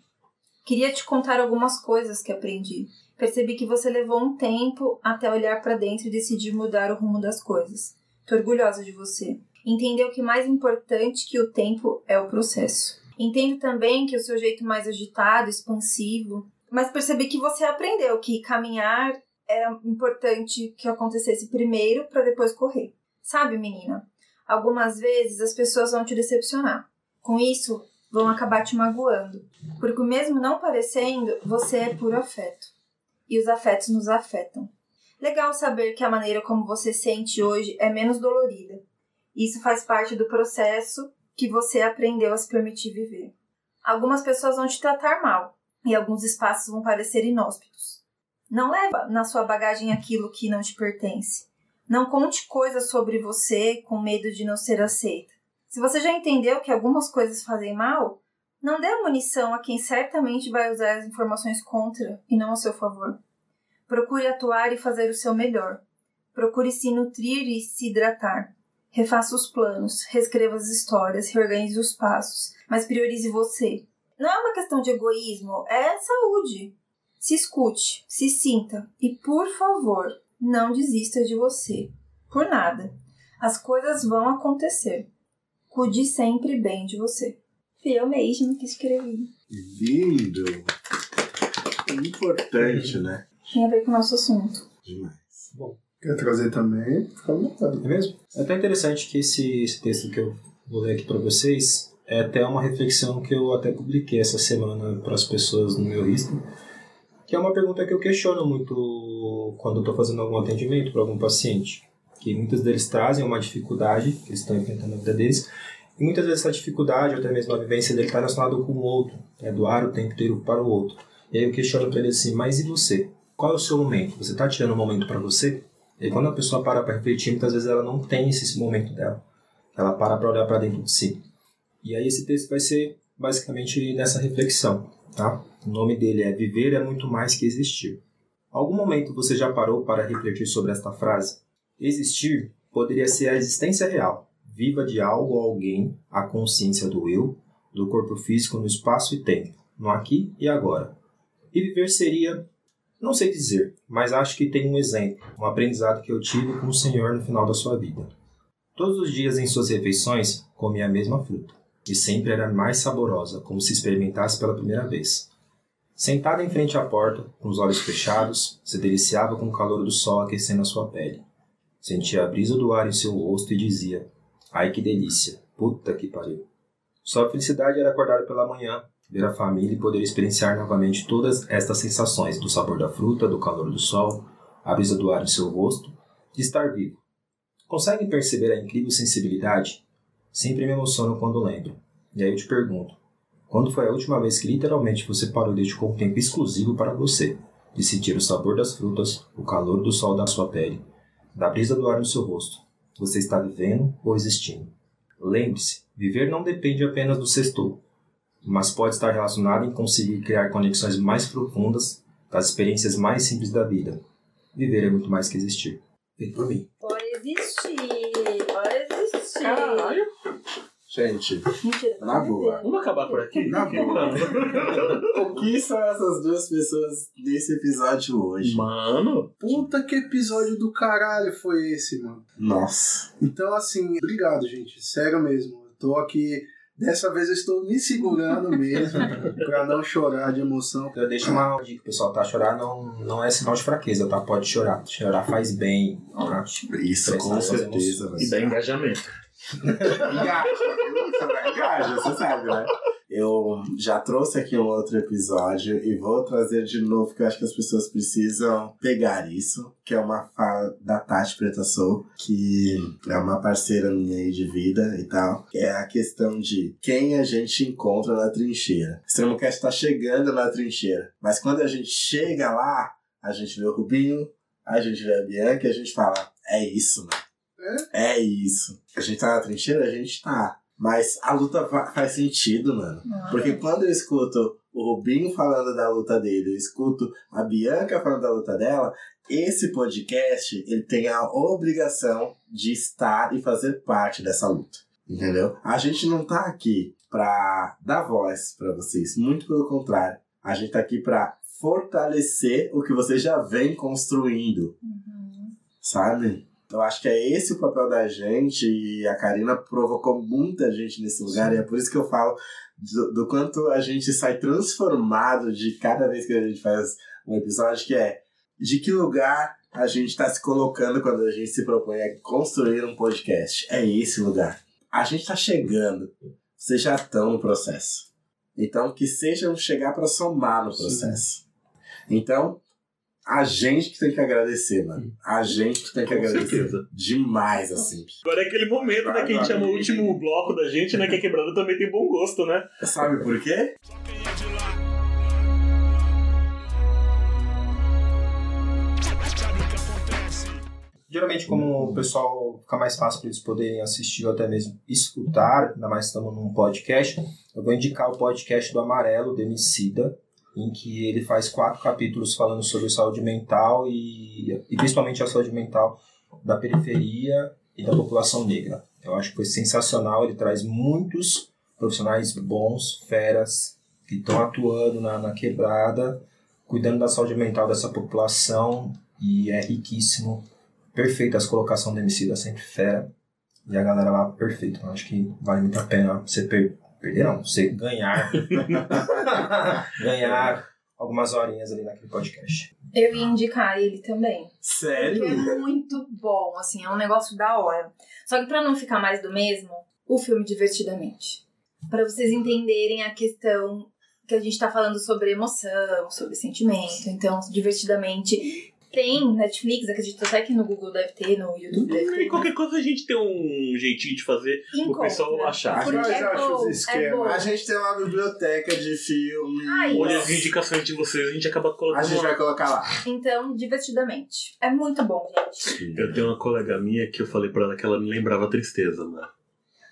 Queria te contar algumas coisas que aprendi. Percebi que você levou um tempo até olhar para dentro e decidir mudar o rumo das coisas. Tô orgulhosa de você. Entendeu que mais importante que o tempo é o processo. Entendo também que o seu jeito mais agitado, expansivo, mas percebi que você aprendeu que caminhar era importante que acontecesse primeiro para depois correr. Sabe, menina? Algumas vezes as pessoas vão te decepcionar. Com isso, vão acabar te magoando. Porque mesmo não parecendo, você é puro afeto. E os afetos nos afetam. Legal saber que a maneira como você sente hoje é menos dolorida. Isso faz parte do processo que você aprendeu a se permitir viver. Algumas pessoas vão te tratar mal e alguns espaços vão parecer inóspitos. Não leva na sua bagagem aquilo que não te pertence. Não conte coisas sobre você com medo de não ser aceita. Se você já entendeu que algumas coisas fazem mal, não dê munição a quem certamente vai usar as informações contra e não a seu favor. Procure atuar e fazer o seu melhor. Procure se nutrir e se hidratar. Refaça os planos, reescreva as histórias, reorganize os passos, mas priorize você. Não é uma questão de egoísmo, é saúde. Se escute, se sinta e, por favor, não desista de você. Por nada. As coisas vão acontecer. Cuide sempre bem de você. Fui eu mesmo que escrevi. Lindo! Importante, né? Tem a ver com o nosso assunto. Demais. Quer trazer também? Fica à vontade. É mesmo? É até interessante que esse, esse texto que eu vou ler aqui para vocês é até uma reflexão que eu até publiquei essa semana para as pessoas no meu Insta, que é uma pergunta que eu questiono muito quando eu estou fazendo algum atendimento para algum paciente, que muitos deles trazem uma dificuldade que eles estão enfrentando na vida deles, e muitas vezes essa dificuldade, ou até mesmo a vivência dele, está relacionada com o outro, é doar o tempo inteiro para o outro. E aí eu questiono para ele assim, mas e você? Qual é o seu momento? Você está tirando um momento para você? E quando a pessoa para para refletir, muitas vezes ela não tem esse momento dela. Ela para para olhar para dentro de si. E aí esse texto vai ser basicamente nessa reflexão, tá? O nome dele é Viver é muito mais que existir. Algum momento você já parou para refletir sobre esta frase? Existir poderia ser a existência real, viva de algo ou alguém, a consciência do eu, do corpo físico no espaço e tempo, no aqui e agora. E viver seria, não sei dizer, mas acho que tem um exemplo, um aprendizado que eu tive com o Senhor no final da sua vida. Todos os dias em suas refeições comia a mesma fruta, e sempre era mais saborosa, como se experimentasse pela primeira vez. Sentada em frente à porta, com os olhos fechados, se deliciava com o calor do sol aquecendo a sua pele. Sentia a brisa do ar em seu rosto e dizia: Ai que delícia, puta que pariu. Sua felicidade era acordar pela manhã, ver a família e poder experienciar novamente todas estas sensações do sabor da fruta, do calor do sol, a brisa do ar em seu rosto, de estar vivo. Conseguem perceber a incrível sensibilidade? Sempre me emociono quando lembro. E aí eu te pergunto: quando foi a última vez que literalmente você parou e dedicou um tempo exclusivo para você, de sentir o sabor das frutas, o calor do sol da sua pele, da brisa do ar no seu rosto? Você está vivendo ou existindo? Lembre-se, viver não depende apenas do sextou, mas pode estar relacionado em conseguir criar conexões mais profundas das experiências mais simples da vida. Viver é muito mais que existir. Feito por mim. Pode existir, pode existir. Caralho. Gente, Mentira. na boa. Vamos acabar por aqui? Na boa. mano? O que são essas duas pessoas nesse episódio hoje? Mano, Puta que episódio do caralho foi esse, mano. Nossa. Então, assim, obrigado, gente. Sério mesmo. Eu tô aqui. Dessa vez eu estou me segurando mesmo pra não chorar de emoção. Eu deixo uma dica, pessoal, tá? Chorar não, não é sinal de fraqueza, tá? Pode chorar. Chorar faz bem. Tá? Isso, com certeza. e dá engajamento. Engaja, viu? engaja, você sabe, né? Eu já trouxe aqui um outro episódio e vou trazer de novo, porque eu acho que as pessoas precisam pegar isso, que é uma fala da Tati Preta Soul, que é uma parceira minha aí de vida e tal, é a questão de quem a gente encontra na trincheira. Extremo Cast tá chegando na trincheira, mas quando a gente chega lá, a gente vê o Rubinho, a gente vê a Bianca e a gente fala, é isso, mano. É isso. A gente tá na trincheira, a gente tá. Mas a luta fa- faz sentido, mano. Porque quando eu escuto o Rubinho falando da luta dele, eu escuto a Bianca falando da luta dela, esse podcast, ele tem a obrigação de estar e fazer parte dessa luta. Entendeu? A gente não tá aqui pra dar voz pra vocês, muito pelo contrário. A gente tá aqui pra fortalecer o que vocês já vêm construindo sabe? Eu acho que é esse o papel da gente e a Karina provocou muita gente nesse lugar e é por isso que eu falo do, do quanto a gente sai transformado de cada vez que a gente faz um episódio, que é de que lugar a gente está se colocando quando a gente se propõe a construir um podcast. É esse lugar. A gente está chegando. Vocês já estão no processo. Então, que sejam chegar para somar no processo. Então, a gente que tem que agradecer, mano. A gente que tem que Com agradecer. certeza. Demais, assim. Agora é aquele momento, né, que a gente chama o último bloco da gente, né, que a quebrada também tem bom gosto, né? Sabe por quê? Geralmente, como o pessoal fica mais fácil para eles poderem assistir ou até mesmo escutar, ainda mais estamos num podcast, eu vou indicar o podcast do Amarelo, do Emicida, em que ele faz quatro capítulos falando sobre saúde mental e, e principalmente a saúde mental da periferia e da população negra. Eu acho que foi sensacional, ele traz muitos profissionais bons, feras, que estão atuando na, na quebrada, cuidando da saúde mental dessa população e é riquíssimo perfeita as colocações do MC da sempre fera. E a galera lá, perfeito. Eu acho que vale muito a pena você per perder, não, você ganhar. ganhar algumas horinhas ali naquele podcast. Eu ia indicar ele também. Porque Sério? é muito bom, assim, é um negócio da hora. Só que pra não ficar mais do mesmo, o filme Divertidamente. Pra vocês entenderem a questão que a gente tá falando sobre emoção, sobre sentimento. Então, Divertidamente tem Netflix, acredito até que no Google deve ter, no YouTube deve E ter. qualquer coisa a gente tem um jeitinho de fazer o pessoal achar. Porque é bom, é bom. A gente tem uma biblioteca de filme. Ai, Olha as indicações de vocês, a gente acaba A colocando. gente vai colocar lá. Então, Divertidamente. É muito bom, gente. Eu tenho uma colega minha que eu falei pra ela que ela me lembrava a tristeza, mano.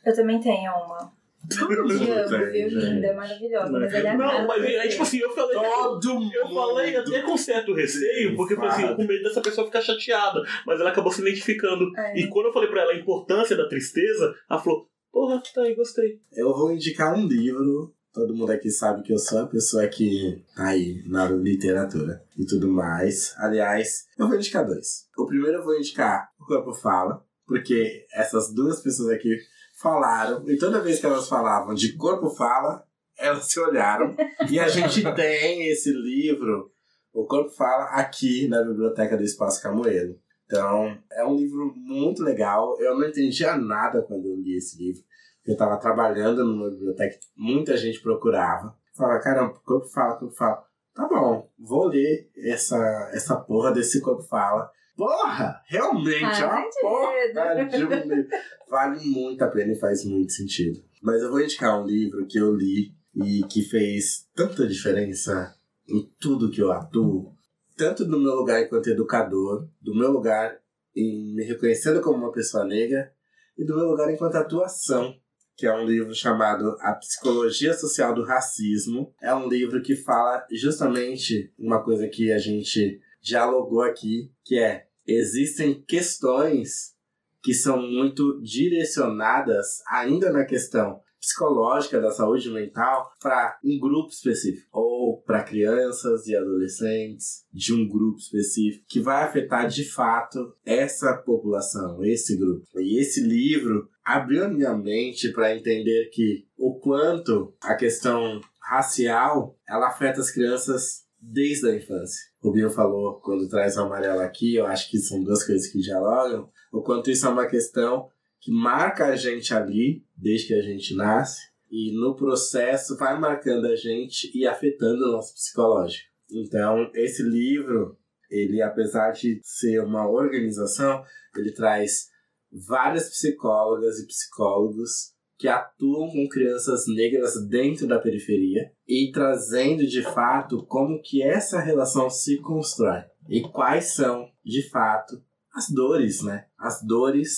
Eu também tenho uma. Todo dia gente. Linda, é maravilhosa. Mas ela é Não, mas é tipo assim, eu falei. Todo mundo. Eu falei até com certo receio, porque eu falei assim, com medo dessa pessoa ficar chateada. Mas ela acabou se identificando. É. E quando eu falei pra ela a importância da tristeza, ela falou: Porra, tá aí, gostei. Eu vou indicar um livro. Todo mundo aqui sabe que eu sou a pessoa que tá aí na literatura e tudo mais. Aliás, eu vou indicar dois. O primeiro eu vou indicar O Corpo Fala, porque essas duas pessoas aqui falaram, e toda vez que elas falavam de Corpo Fala, elas se olharam. e a gente tem esse livro, O Corpo Fala, aqui na biblioteca do Espaço Camoeiro. Então, é um livro muito legal. Eu não entendia nada quando eu li esse livro. Eu tava trabalhando numa biblioteca que muita gente procurava. Falava, caramba, corpo fala, corpo fala. Tá bom, vou ler essa, essa porra desse corpo fala. Porra, realmente, é sentido. porra de um livro. Vale muito a pena e faz muito sentido. Mas eu vou indicar um livro que eu li e que fez tanta diferença em tudo que eu atuo. Tanto no meu lugar enquanto educador, do meu lugar em me reconhecendo como uma pessoa negra e do meu lugar enquanto atuação que é um livro chamado A Psicologia Social do Racismo. É um livro que fala justamente uma coisa que a gente dialogou aqui, que é existem questões que são muito direcionadas ainda na questão psicológica da saúde mental para um grupo específico ou para crianças e adolescentes de um grupo específico que vai afetar de fato essa população, esse grupo. E esse livro abriu a minha mente para entender que o quanto a questão racial ela afeta as crianças desde a infância. O Bill falou quando traz o amarelo aqui, eu acho que são duas coisas que dialogam, o quanto isso é uma questão que marca a gente ali, desde que a gente nasce, e no processo vai marcando a gente e afetando o nosso psicológico. Então, esse livro, ele apesar de ser uma organização, ele traz várias psicólogas e psicólogos que atuam com crianças negras dentro da periferia e trazendo de fato como que essa relação se constrói e quais são de fato as dores, né? As dores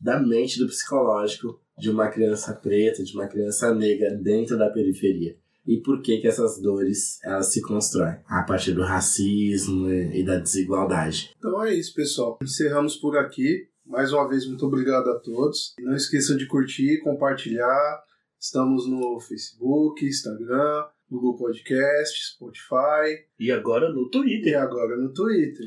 da mente do psicológico de uma criança preta, de uma criança negra dentro da periferia. E por que que essas dores elas se constroem? A partir do racismo e da desigualdade. Então é isso, pessoal. Encerramos por aqui. Mais uma vez, muito obrigado a todos. Não esqueçam de curtir, compartilhar. Estamos no Facebook, Instagram, Google Podcast, Spotify E agora no e Twitter. agora no Twitter.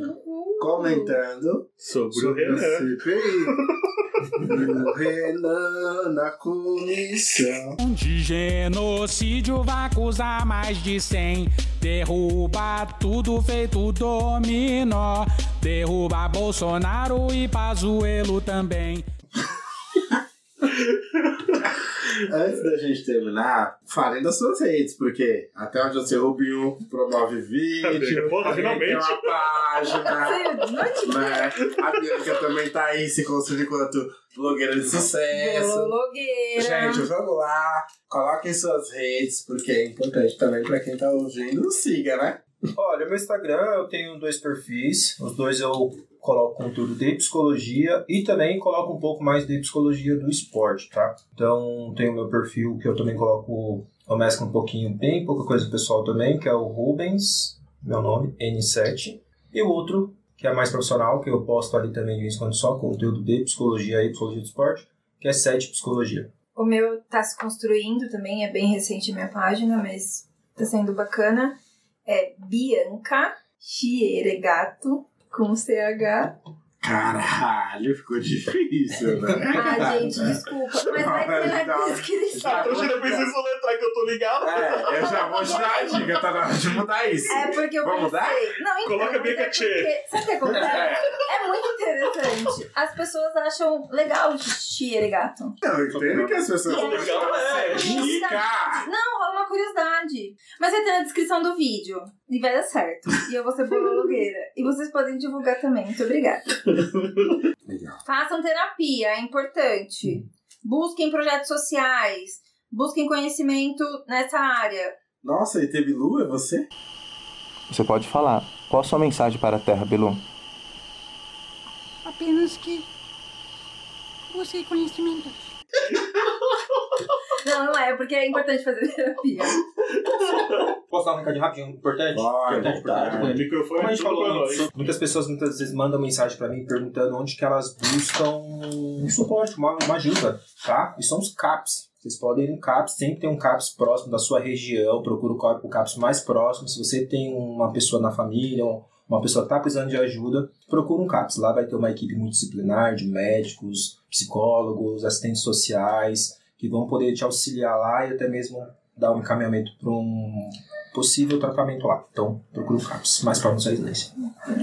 Comentando Sobre, Sobre o a Renan. CPI. o Renan na comissão. De genocídio vai acusar mais de 100. Derruba tudo feito dominó. Derruba Bolsonaro e Pazuello também. Antes da gente terminar, falem das suas redes, porque até onde eu sei, o Rubinho promove vídeo, Porra, a gente tem finalmente. uma página, né? A Bianca também tá aí se construindo enquanto blogueira de sucesso. Blogueira. Gente, vamos lá, coloquem suas redes, porque é importante também pra quem tá ouvindo, siga, né? Olha, meu Instagram eu tenho dois perfis. Os dois eu coloco conteúdo de psicologia e também coloco um pouco mais de psicologia do esporte, tá? Então tem o meu perfil que eu também coloco, eu mesclo um pouquinho, bem pouca coisa pessoal também, que é o Rubens, meu nome, N7. E o outro, que é mais profissional, que eu posto ali também de vez em quando só conteúdo de psicologia e psicologia do esporte, que é 7 Psicologia. O meu tá se construindo também, é bem recente a minha página, mas tá sendo bacana. É Bianca Chieregato, com CH. Caralho, ficou difícil, né? Ah, gente, desculpa, mas vai ter na Não. descrição. Ah, tô já pensei soletrar que eu tô ligado. É, eu já vou te dar a dica, tá na hora de mudar isso. É porque eu Vamos pensei. Não, então, Coloca bem é porque- Sabe o que acontece? É muito interessante. As pessoas acham legal Chieregato. Não, eu entendo que as pessoas E aí, legal, é, dica. Não, rola uma curiosidade. Mas vai ter na descrição do vídeo. E vai dar certo. E eu vou ser blogueira. E vocês podem divulgar também. Muito obrigada. Legal. Façam terapia, é importante. Busquem projetos sociais. Busquem conhecimento nessa área. Nossa, e teve Lu, é você? Você pode falar. Qual a sua mensagem para a Terra, Belu? Apenas que busquei conhecimento. Não, não é, porque é importante fazer terapia. Posso dar um recadinho rapidinho importante? Pode, importante. O microfone Como a é gente falou, muitas pessoas muitas vezes mandam mensagem pra mim perguntando onde que elas buscam um suporte, uma, uma ajuda, tá? E são os CAPs. Vocês podem ir no CAPS, sempre tem um CAPS próximo da sua região, procura o CAPS mais próximo. Se você tem uma pessoa na família, uma pessoa que está precisando de ajuda, procura um CAPS. Lá vai ter uma equipe multidisciplinar de médicos, psicólogos, assistentes sociais, que vão poder te auxiliar lá e até mesmo dar um encaminhamento para um possível tratamento lá. Então, procura um CAPS mais da sua residência.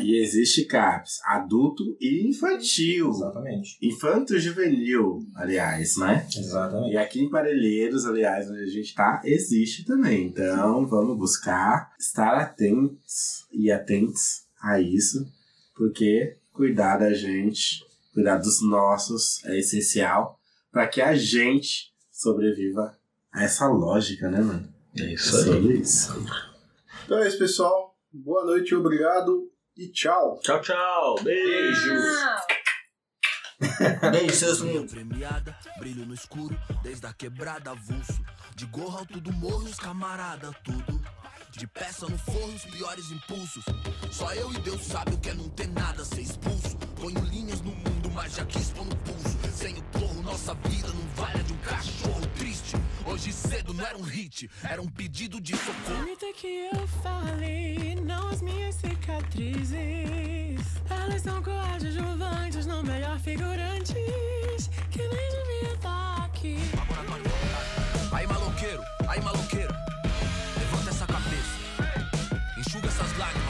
E existe CAPS, adulto e infantil. Exatamente. Infanto juvenil, aliás, né? Exatamente. E aqui em Parelheiros, aliás, onde a gente tá, existe também. Então, vamos buscar estar atentos e atentos a isso, porque cuidar da gente, cuidar dos nossos é essencial para que a gente sobreviva a essa lógica, né, mano? É É isso aí. sobre isso. Então é isso, pessoal. Boa noite, obrigado e tchau. Tchau, tchau. Beijo. Ah. Beijo, seus lindos. Premiada, brilho no escuro, desde a quebrada avulso. De gorro alto do morro, os camarada, tudo. De peça no forno, os piores impulsos. Só eu e Deus sabe o que é não ter nada, ser expulso. Ponho linhas no mundo, mas já quis pôr no pulso. Sem o torro, nossa vida não vale a de um cachorro. Hoje cedo não era um hit, era um pedido de socorro. Permita que eu fale, não as minhas cicatrizes. Elas são coadjuvantes, não melhor figurantes. Que nem devia estar aqui. Aí maloqueiro, aí maloqueiro. Levanta essa cabeça. Enxuga essas lágrimas,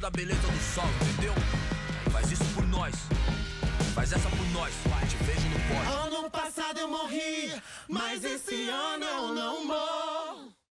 da beleza do sol, entendeu? Faz isso por nós. Faz essa por nós. Te vejo no pódio. Ano passado eu morri, mas esse ano eu não morro.